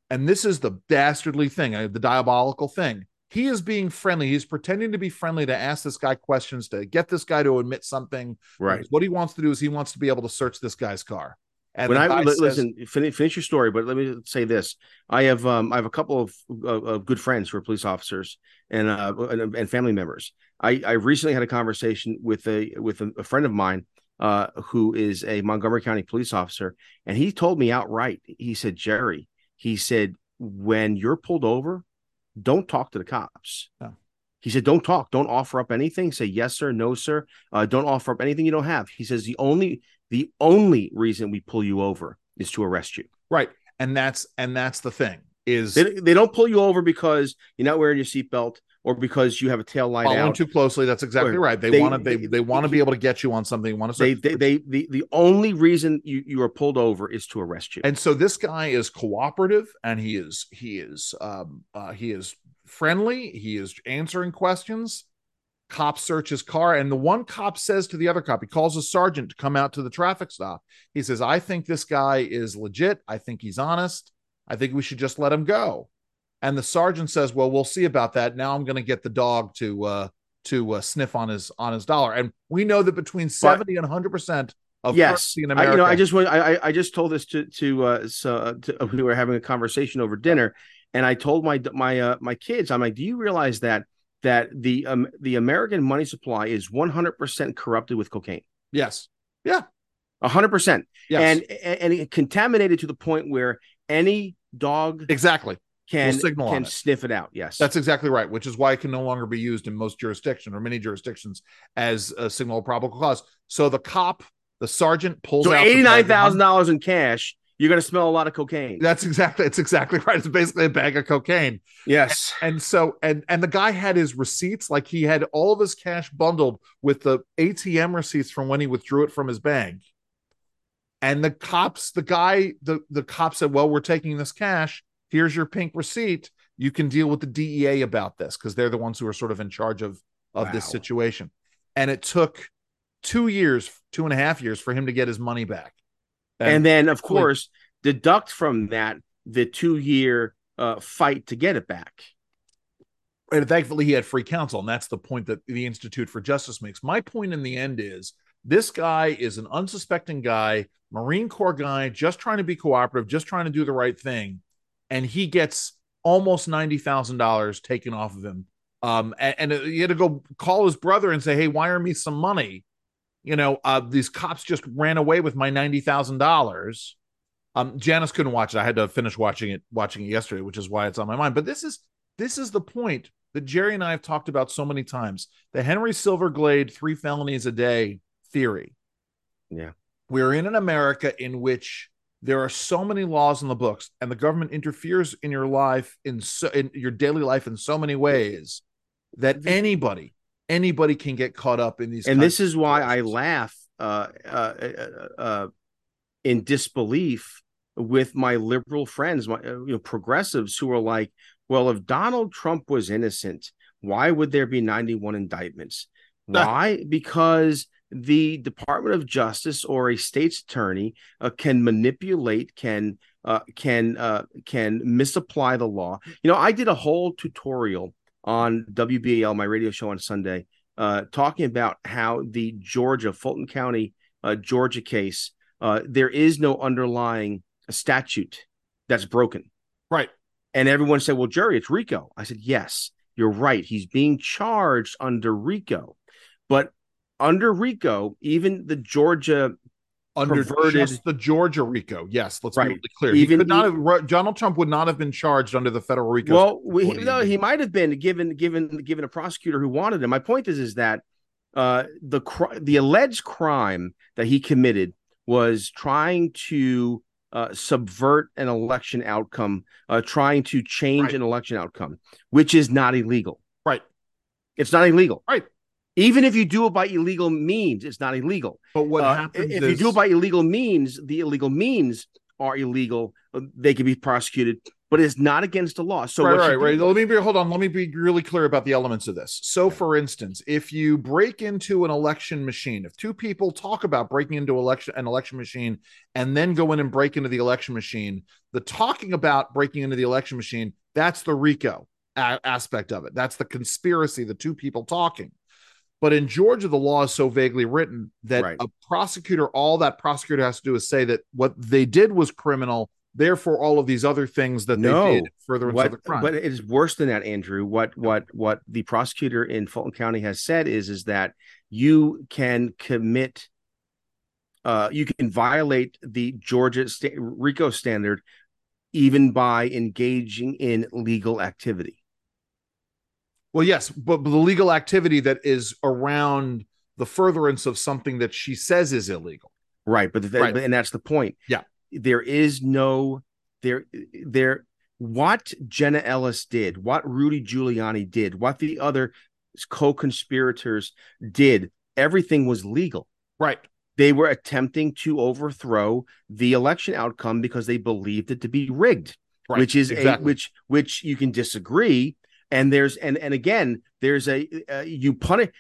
and this is the dastardly thing, uh, the diabolical thing. He is being friendly. He's pretending to be friendly to ask this guy questions to get this guy to admit something. Right. What he wants to do is he wants to be able to search this guy's car. And when I says- listen, finish, finish your story, but let me say this: I have um, I have a couple of, of, of good friends who are police officers and uh, and, and family members. I, I recently had a conversation with a with a, a friend of mine uh, who is a Montgomery County police officer, and he told me outright. He said, "Jerry," he said, "when you're pulled over, don't talk to the cops." He said, "Don't talk. Don't offer up anything. Say yes, sir, no, sir. Uh, don't offer up anything you don't have." He says, "The only the only reason we pull you over is to arrest you. right, and that's and that's the thing is They, they don't pull you over because you're not wearing your seatbelt or because you have a tail light following out. too closely. That's exactly Or right. They, they- want to they they- they want to be able to get you on something. Want to They, they, they, the, the only reason you, you are pulled over is to arrest you. and so this guy is cooperative and he is he is um uh, he is friendly he is answering questions cop search his car and the one cop says to the other cop he calls a sergeant to come out to the traffic stop he says i think this guy is legit i think he's honest i think we should just let him go and the sergeant says well we'll see about that. Now i'm going to get the dog to uh to uh, sniff on his on his dollar. And we know that between 70 and 100 percent of yes, in I, you know, I just want I, I- just told this to to uh, so uh, to, we were having a conversation over dinner, and I told my my uh, my kids, I'm like, do you realize that that the um the American money supply is 100 percent corrupted with cocaine, yes. Yeah. 100 percent, yes. And and it contaminated to the point where any dog exactly can signal can sniff it out. Yes, That's exactly right, which is why it can no longer be used in most jurisdictions or many jurisdictions as a signal of probable cause. So the cop, the sergeant pulls so out eighty nine thousand dollars in cash. You're gonna smell a lot of cocaine. That's exactly it's exactly right. It's basically a bag of cocaine. yes, And so and and the guy had his receipts, like he had all of his cash bundled with the ATM receipts from when he withdrew it from his bank. And the cops, the guy, the the cop said, "Well, we're taking this cash. Here's your pink receipt. You can deal with the DEA about this because they're the ones who are sort of in charge of of this situation." And it took two years, two and a half years for him to get his money back. and then of course deduct from that the two year uh, fight to get it back. and thankfully he had free counsel and that's the point that the institute for justice makes my point in the end is this guy is an unsuspecting guy marine corps guy just trying to be cooperative just trying to do the right thing and he gets almost $90000 taken off of him. Um and, and he had to go call his brother and say hey wire me some money. You know uh these cops just ran away with my $90000 um janice couldn't watch it. I had to finish watching it watching it yesterday which is why it's on my mind. But this is this is the point that Jerry and I have talked about so many times. The Henry Silverglate three felonies a day theory. Yeah. We're in an America in which there are so many laws in the books and the government interferes in your life in so in your daily life in so many ways that anybody anybody can get caught up in these and this is why I laugh uh, uh, uh, uh, in disbelief with my liberal friends, my uh, you know progressives who are like, well, if Donald Trump was innocent, why would there be 91 indictments? Why? because the Department of Justice or a state's attorney uh, can manipulate, can uh, can uh, can misapply the law. You know, I did a whole tutorial on WBAL, my radio show on Sunday, uh, talking about how the Georgia Fulton County, uh, Georgia case, uh, there is no underlying statute that's broken. right And everyone said, "Well, Jerry, it's RICO." I said, "Yes, you're right. He's being charged under RICO, but under RICO, even the Georgia under just the Georgia RICO. Yes, let's Right. be clear. Even- he could not have Donald Trump would not have been charged under the federal RICO. Well, we, What do you no, he might have been given given given a prosecutor who wanted him. My point is is that uh, the the alleged crime that he committed was trying to uh, subvert an election outcome, uh, trying to change Right. an election outcome, which is not illegal. Right. It's not illegal. Right. Even if you do it by illegal means, it's not illegal. but what Uh, happens if is you do it by illegal means, the illegal means are illegal. uh, They can be prosecuted but it's not against the law. So right, right, you right. do- Let me be hold on. Let me be really clear about the elements of this. So, for instance, if you break into an election machine, if two people talk about breaking into election an election machine and then go in and break into the election machine, the talking about breaking into the election machine, that's the RICO aspect of it. That's the conspiracy, the two people talking. But in Georgia, the law is so vaguely written that Right. a prosecutor, all that prosecutor has to do is say that what they did was criminal. Therefore, all of these other things that No. they did further into what, the crime. but it is worse than that, Andrew. What what what the prosecutor in Fulton County has said is is that you can commit, uh, you can violate the Georgia sta- RICO standard even by engaging in legal activity. Well, yes, but, but the legal activity that is around the furtherance of something that she says is illegal. Right, but, the, Right. and that's the point. Yeah. there is no there there. What Jenna Ellis did, what Rudy Giuliani did, what the other co-conspirators did, everything was legal. Right. They were attempting to overthrow the election outcome because they believed it to be rigged, Right. which is exactly. a which which you can disagree. And there's and and again, there's a uh, you punish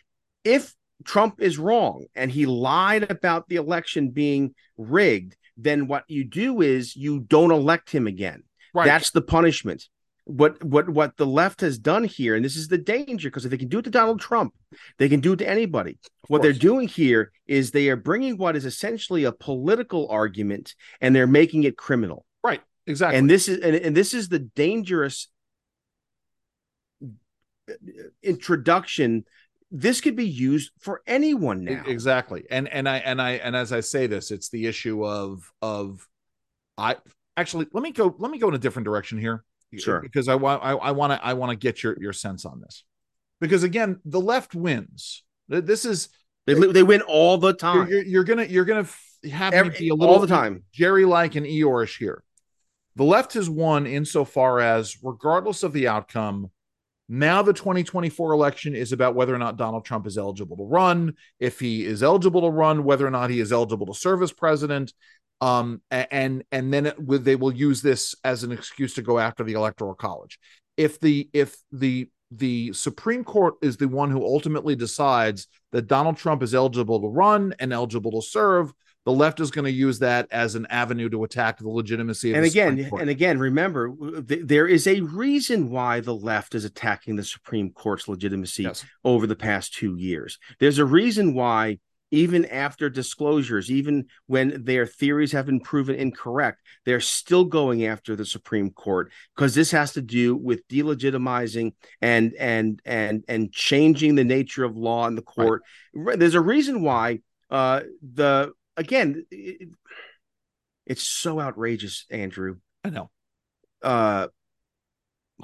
if Trump is wrong and he lied about the election being rigged, then what you do is you don't elect him again. right. That's the punishment. What what what the left has done here, and this is the danger, because if they can do it to Donald Trump, they can do it to anybody. What they're doing here is they are bringing what is essentially a political argument and they're making it criminal. right. Exactly. And this is and, and this is the dangerous introduction. This could be used for anyone now. exactly. And and I and I and as I say this, it's the issue of of I actually let me go let me go in a different direction here. Sure. Because I want I, want to I want to get your your sense on this. Because again, the left wins. This is They, they win all the time. you're, you're gonna you're gonna have Every- be a little all the time. Jerry like and Eeyorish here. The left has won insofar as, regardless of the outcome, now the 2024 election is about whether or not Donald Trump is eligible to run. If he is eligible to run, whether or not he is eligible to serve as president. Um, and and then it, they will use this as an excuse to go after the electoral college. If the if the the Supreme Court is the one who ultimately decides that Donald Trump is eligible to run and eligible to serve, the left is going to use that as an avenue to attack the legitimacy of and the again Supreme Court. and again remember th- there is a reason why the left is attacking the supreme court's legitimacy yes. over the past two years there's a reason why even after disclosures even when their theories have been proven incorrect they're still going after the supreme court because this has to do with delegitimizing and and and and changing the nature of law in the court there's a reason why uh the again it- it's so outrageous andrew I know. uh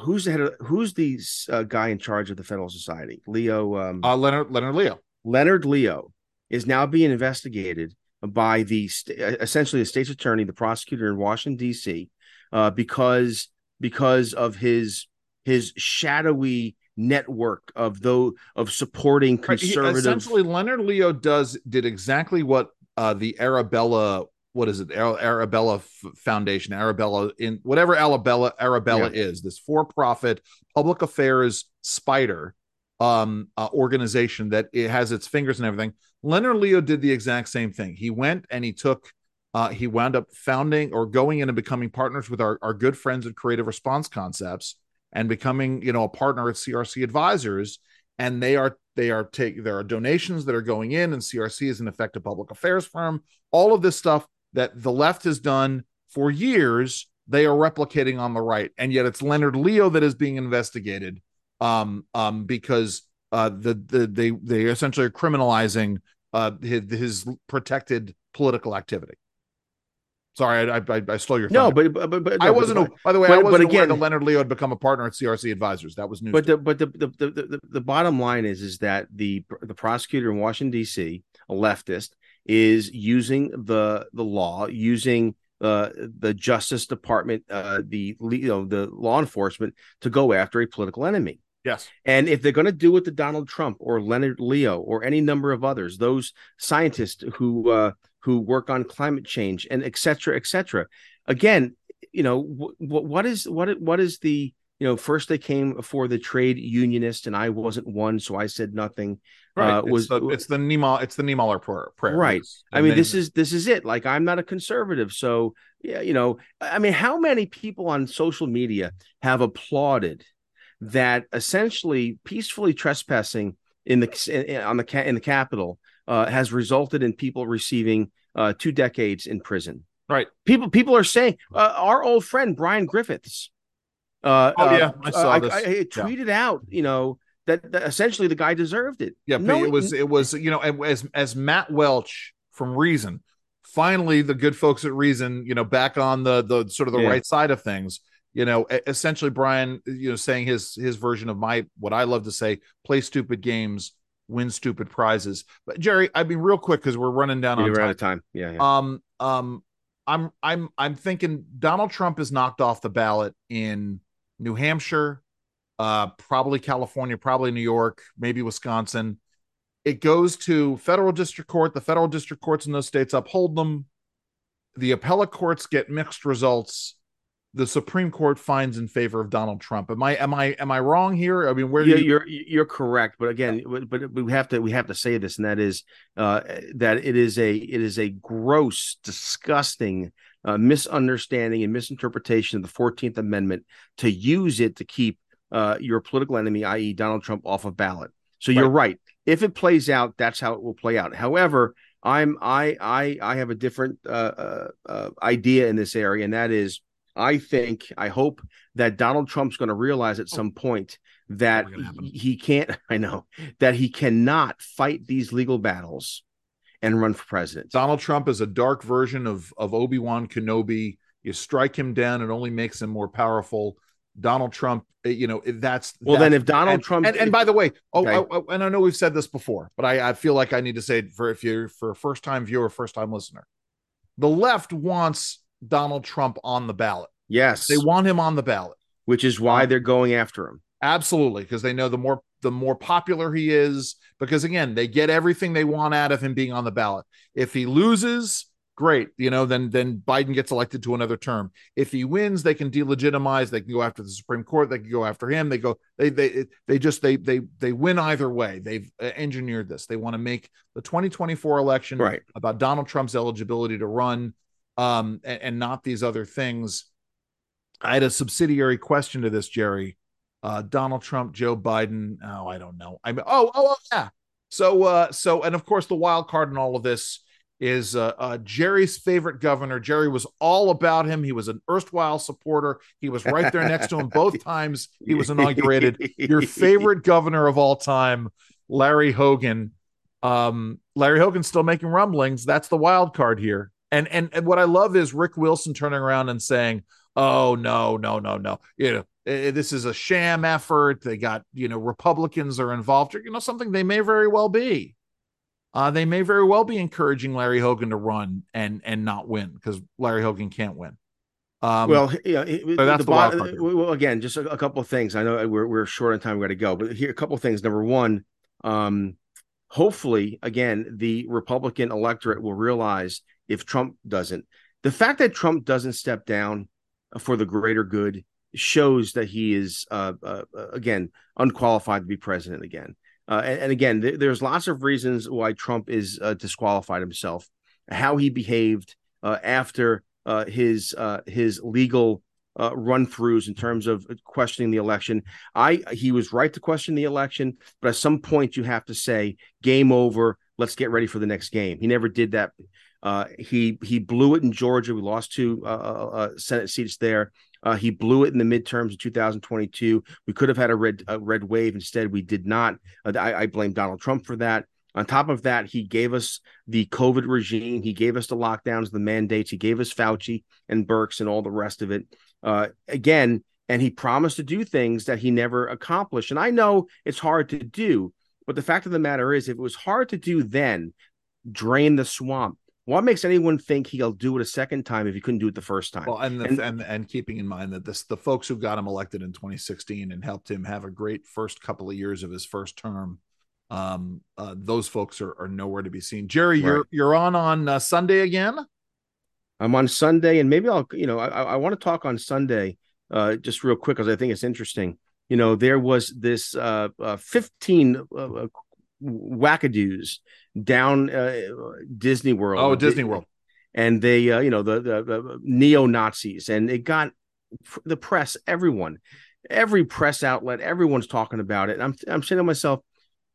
who's the head of who's the uh, guy in charge of the federal society leo um Uh, Leonard Leonard Leo. leonard leo is now being investigated by the st- essentially the state's attorney the prosecutor in washington d.c uh because because of his his shadowy network of though of supporting Right, he- essentially, Leonard Leo does did exactly what uh, the Arabella, what is it, Arabella Foundation, Arabella in whatever Arabella Arabella is, this for-profit public affairs spider um, uh, organization that it has its fingers and everything. Leonard Leo did the exact same thing. He went and he took. Uh, he wound up founding or going in and becoming partners with our, our good friends at Creative Response Concepts and becoming, you know, a partner at CRC Advisors. And they are they are take there are donations that are going in, and CRC is an effective public affairs firm. All of this stuff that the left has done for years, they are replicating on the right, and yet it's Leonard Leo that is being investigated, um, um, because uh, the the they they essentially are criminalizing uh his, his protected political activity. Sorry, I I, I stole your no thunder. but but, but I wasn't. but- a- by the way, but- I wasn't aware again- that Leonard Leo had become a partner at CRC Advisors. That was news. But the but the the, the the the bottom line is is that the the prosecutor in Washington D.C. a leftist is using the the law using uh, the Justice Department uh, the you know the law enforcement to go after a political enemy. yes, And if they're going to do it to Donald Trump or Leonard Leo or any number of others, those scientists who uh, who work on climate change and et cetera, et cetera, again, you know, what what is what what is the you know first they came for the trade unionist and I wasn't one, so I said nothing. Right. Uh, it's was the, it's the Niemoller it's the Niemöller prayer, prayer. Right. I mean, then- this is this is it. Like, I'm not a conservative, so yeah, you know. I mean, how many people on social media have applauded that essentially peacefully trespassing in the in- on the in the Capitol uh, has resulted in people receiving uh, two decades in prison? right. People people are saying uh, our old friend Brian Griffiths. Uh, Oh, uh, yeah, I saw I, this. I- I tweeted out, you know, that, that essentially the guy deserved it. Yeah, but No, it was it was you know as as Matt Welch from Reason, finally the good folks at Reason, you know, back on the the sort of the Yeah. right side of things. You know, essentially Brian, you know, saying his his version of my what I love to say: play stupid games, win stupid prizes. But Jerry, I mean, real quick because we're running down on You're time. out of time. Yeah, yeah. Um, um, I'm I'm I'm thinking Donald Trump is knocked off the ballot in New Hampshire, uh, probably California, probably New York, maybe Wisconsin. It goes to federal district court. The federal district courts in those states uphold them. The appellate courts get mixed results. The Supreme Court finds in favor of Donald Trump. Am I am I am I wrong here? I mean, where do yeah, you, you're you're correct, but again, but we have to we have to say this, and that is uh, that it is a it is a gross, disgusting uh, misunderstanding and misinterpretation of the Fourteenth Amendment to use it to keep uh, your political enemy, i.e., Donald Trump, off of ballot. So you're right. If it plays out, that's how it will play out. However, I'm I I I have a different uh, uh, uh, idea in this area, and that is, I think I hope that Donald Trump's going to realize at some point that Never gonna happen. he can't. I know that he cannot fight these legal battles and run for president. Donald Trump is a dark version of of Obi Wan Kenobi. You strike him down, it only makes him more powerful. Donald Trump, eh, you know, that's Well, then if Donald and, Trump- and, and by the way, oh, Okay. oh, oh, and I know we've said this before, but I, I feel like I need to say it for if you're for a first time viewer, first time listener, the left wants Donald Trump on the ballot. Yes, They want him on the ballot. which is why Um, they're going after him. Absolutely, because they know the more the more popular he is, because again, they get everything they want out of him being on the ballot. If he loses, great, you know, then then Biden gets elected to another term. If he wins, they can delegitimize, they can go after the Supreme Court, they can go after him. They go they they they just they they they win either way. They've uh, engineered this. They want to make the 2024 election Right. about Donald Trump's eligibility to run um and, and not these other things. I had a subsidiary question to this, Jerry. Uh, Donald Trump, Joe Biden. Oh, I don't know. I mean, oh, oh, oh, yeah. So, uh, so, and of course, the wild card in all of this is uh, uh, Jerry's favorite governor. Jerry was all about him. He was an erstwhile supporter. He was right there next to him both times he was inaugurated. Your favorite governor of all time, Larry Hogan. Um, Larry Hogan's still making rumblings. That's the wild card here. And and and what I love is Rick Wilson turning around and saying, "Oh no, no, no, no. You know, this is a sham effort. They got you know Republicans are involved. You know, something they may very well be. Uh, they may very well be encouraging Larry Hogan to run and and not win because Larry Hogan can't win. Um, well, yeah, so that's the the wild bo- card here. well, again, just a, a couple of things. I know we're we're short on time. We got to go, but here a couple of things. Number one, um, hopefully, again, the Republican electorate will realize if Trump doesn't, the fact that Trump doesn't step down for the greater good shows that he is, uh, uh, uh, again, unqualified to be president again. Uh, and, and again, th- there's lots of reasons why Trump is uh, disqualified himself. How he behaved uh, after his his legal run throughs in terms of questioning the election. I he was right to question the election, but at some point you have to say game over. Let's get ready for the next game. He never did that. Uh, he he blew it in Georgia. We lost two uh, uh, Senate seats there. Uh, he blew it in the midterms in 2022. We could have had a red a red wave. Instead, we did not. Uh, I, I blame Donald Trump for that. On top of that, he gave us the COVID regime. He gave us the lockdowns, the mandates. He gave us Fauci and Birx and all the rest of it. Uh, again, and he promised to do things that he never accomplished. And I know it's hard to do, but the fact of the matter is, if it was hard to do then, drain the swamp. What makes anyone think he'll do it a second time if he couldn't do it the first time? Well, and, the, And- and and keeping in mind that this the folks who got him elected in 2016 and helped him have a great first couple of years of his first term, um, uh, those folks are, are nowhere to be seen. Jerry, you're you're on on uh, Sunday again. I'm on Sunday, and maybe I'll, you know, I, I want to talk on Sunday, uh, just real quick because I think it's interesting. You know, there was this uh, uh 15 uh, uh, wackadoos down uh, Disney World. Oh, Disney World, and they, uh, you know, the, the, the neo Nazis, and it got the press, everyone, every press outlet, everyone's talking about it. And I'm, I'm saying to myself,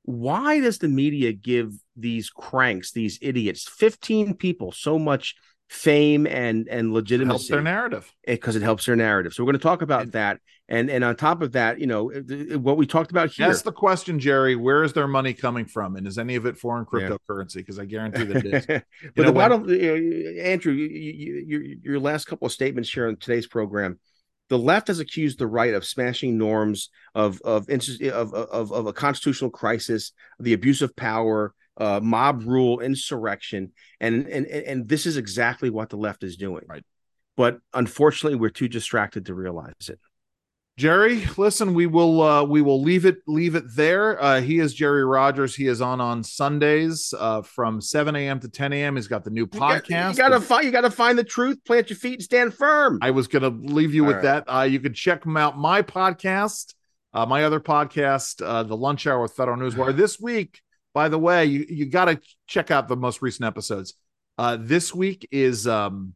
why does the media give these cranks, these idiots, 15 people so much fame and and legitimacy helps their narrative. Because it, it, helps their narrative. So we're going to talk about and, that. And and on top of that you know what we talked about here. That's the question jerry where is their money coming from? And is any of it foreign cryptocurrency? Because i guarantee that it is. But the bottom when... andrew you, you, you, your last couple of statements here on today's program. The left has accused the right of smashing norms of of of of, of a constitutional crisis, the abuse of power, uh, mob rule, insurrection, and and and this is exactly what the left is doing. Right. But unfortunately, we're too distracted to realize it. Jerry, listen, we will uh, we will leave it leave it there. Uh, he is Jerry Rogers. He is on on Sundays uh, from 7 a.m. to 10 a.m. He's got the new podcast. You, got, to find you got to find the truth, plant your feet, and stand firm. I was going to leave you All with right. that. Uh, you can check him out my podcast, uh, my other podcast, uh, the Lunch Hour with Federal Newswire. this week, by the way, you you got to check out the most recent episodes. Uh, this week is um,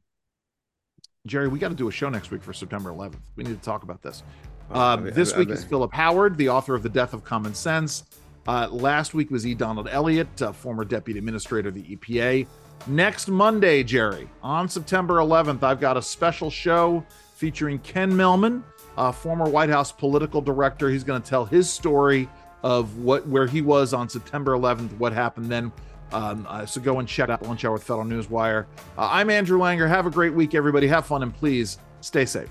Jerry. We got to do a show next week for September 11th. We need to talk about this. Oh, um, this week is Philip Howard, the author of The Death of Common Sense. Uh, last week was E. Donald Elliott, uh, former deputy administrator of the EPA. Next Monday, Jerry, on September 11th, I've got a special show featuring Ken Mehlman, uh, former White House political director. He's going to tell his story of what where he was on September 11th, what happened then. Um, uh, so go and check out Lunch Hour with Federal Newswire. Uh, I'm Andrew Langer. Have a great week, everybody. Have fun and please stay safe.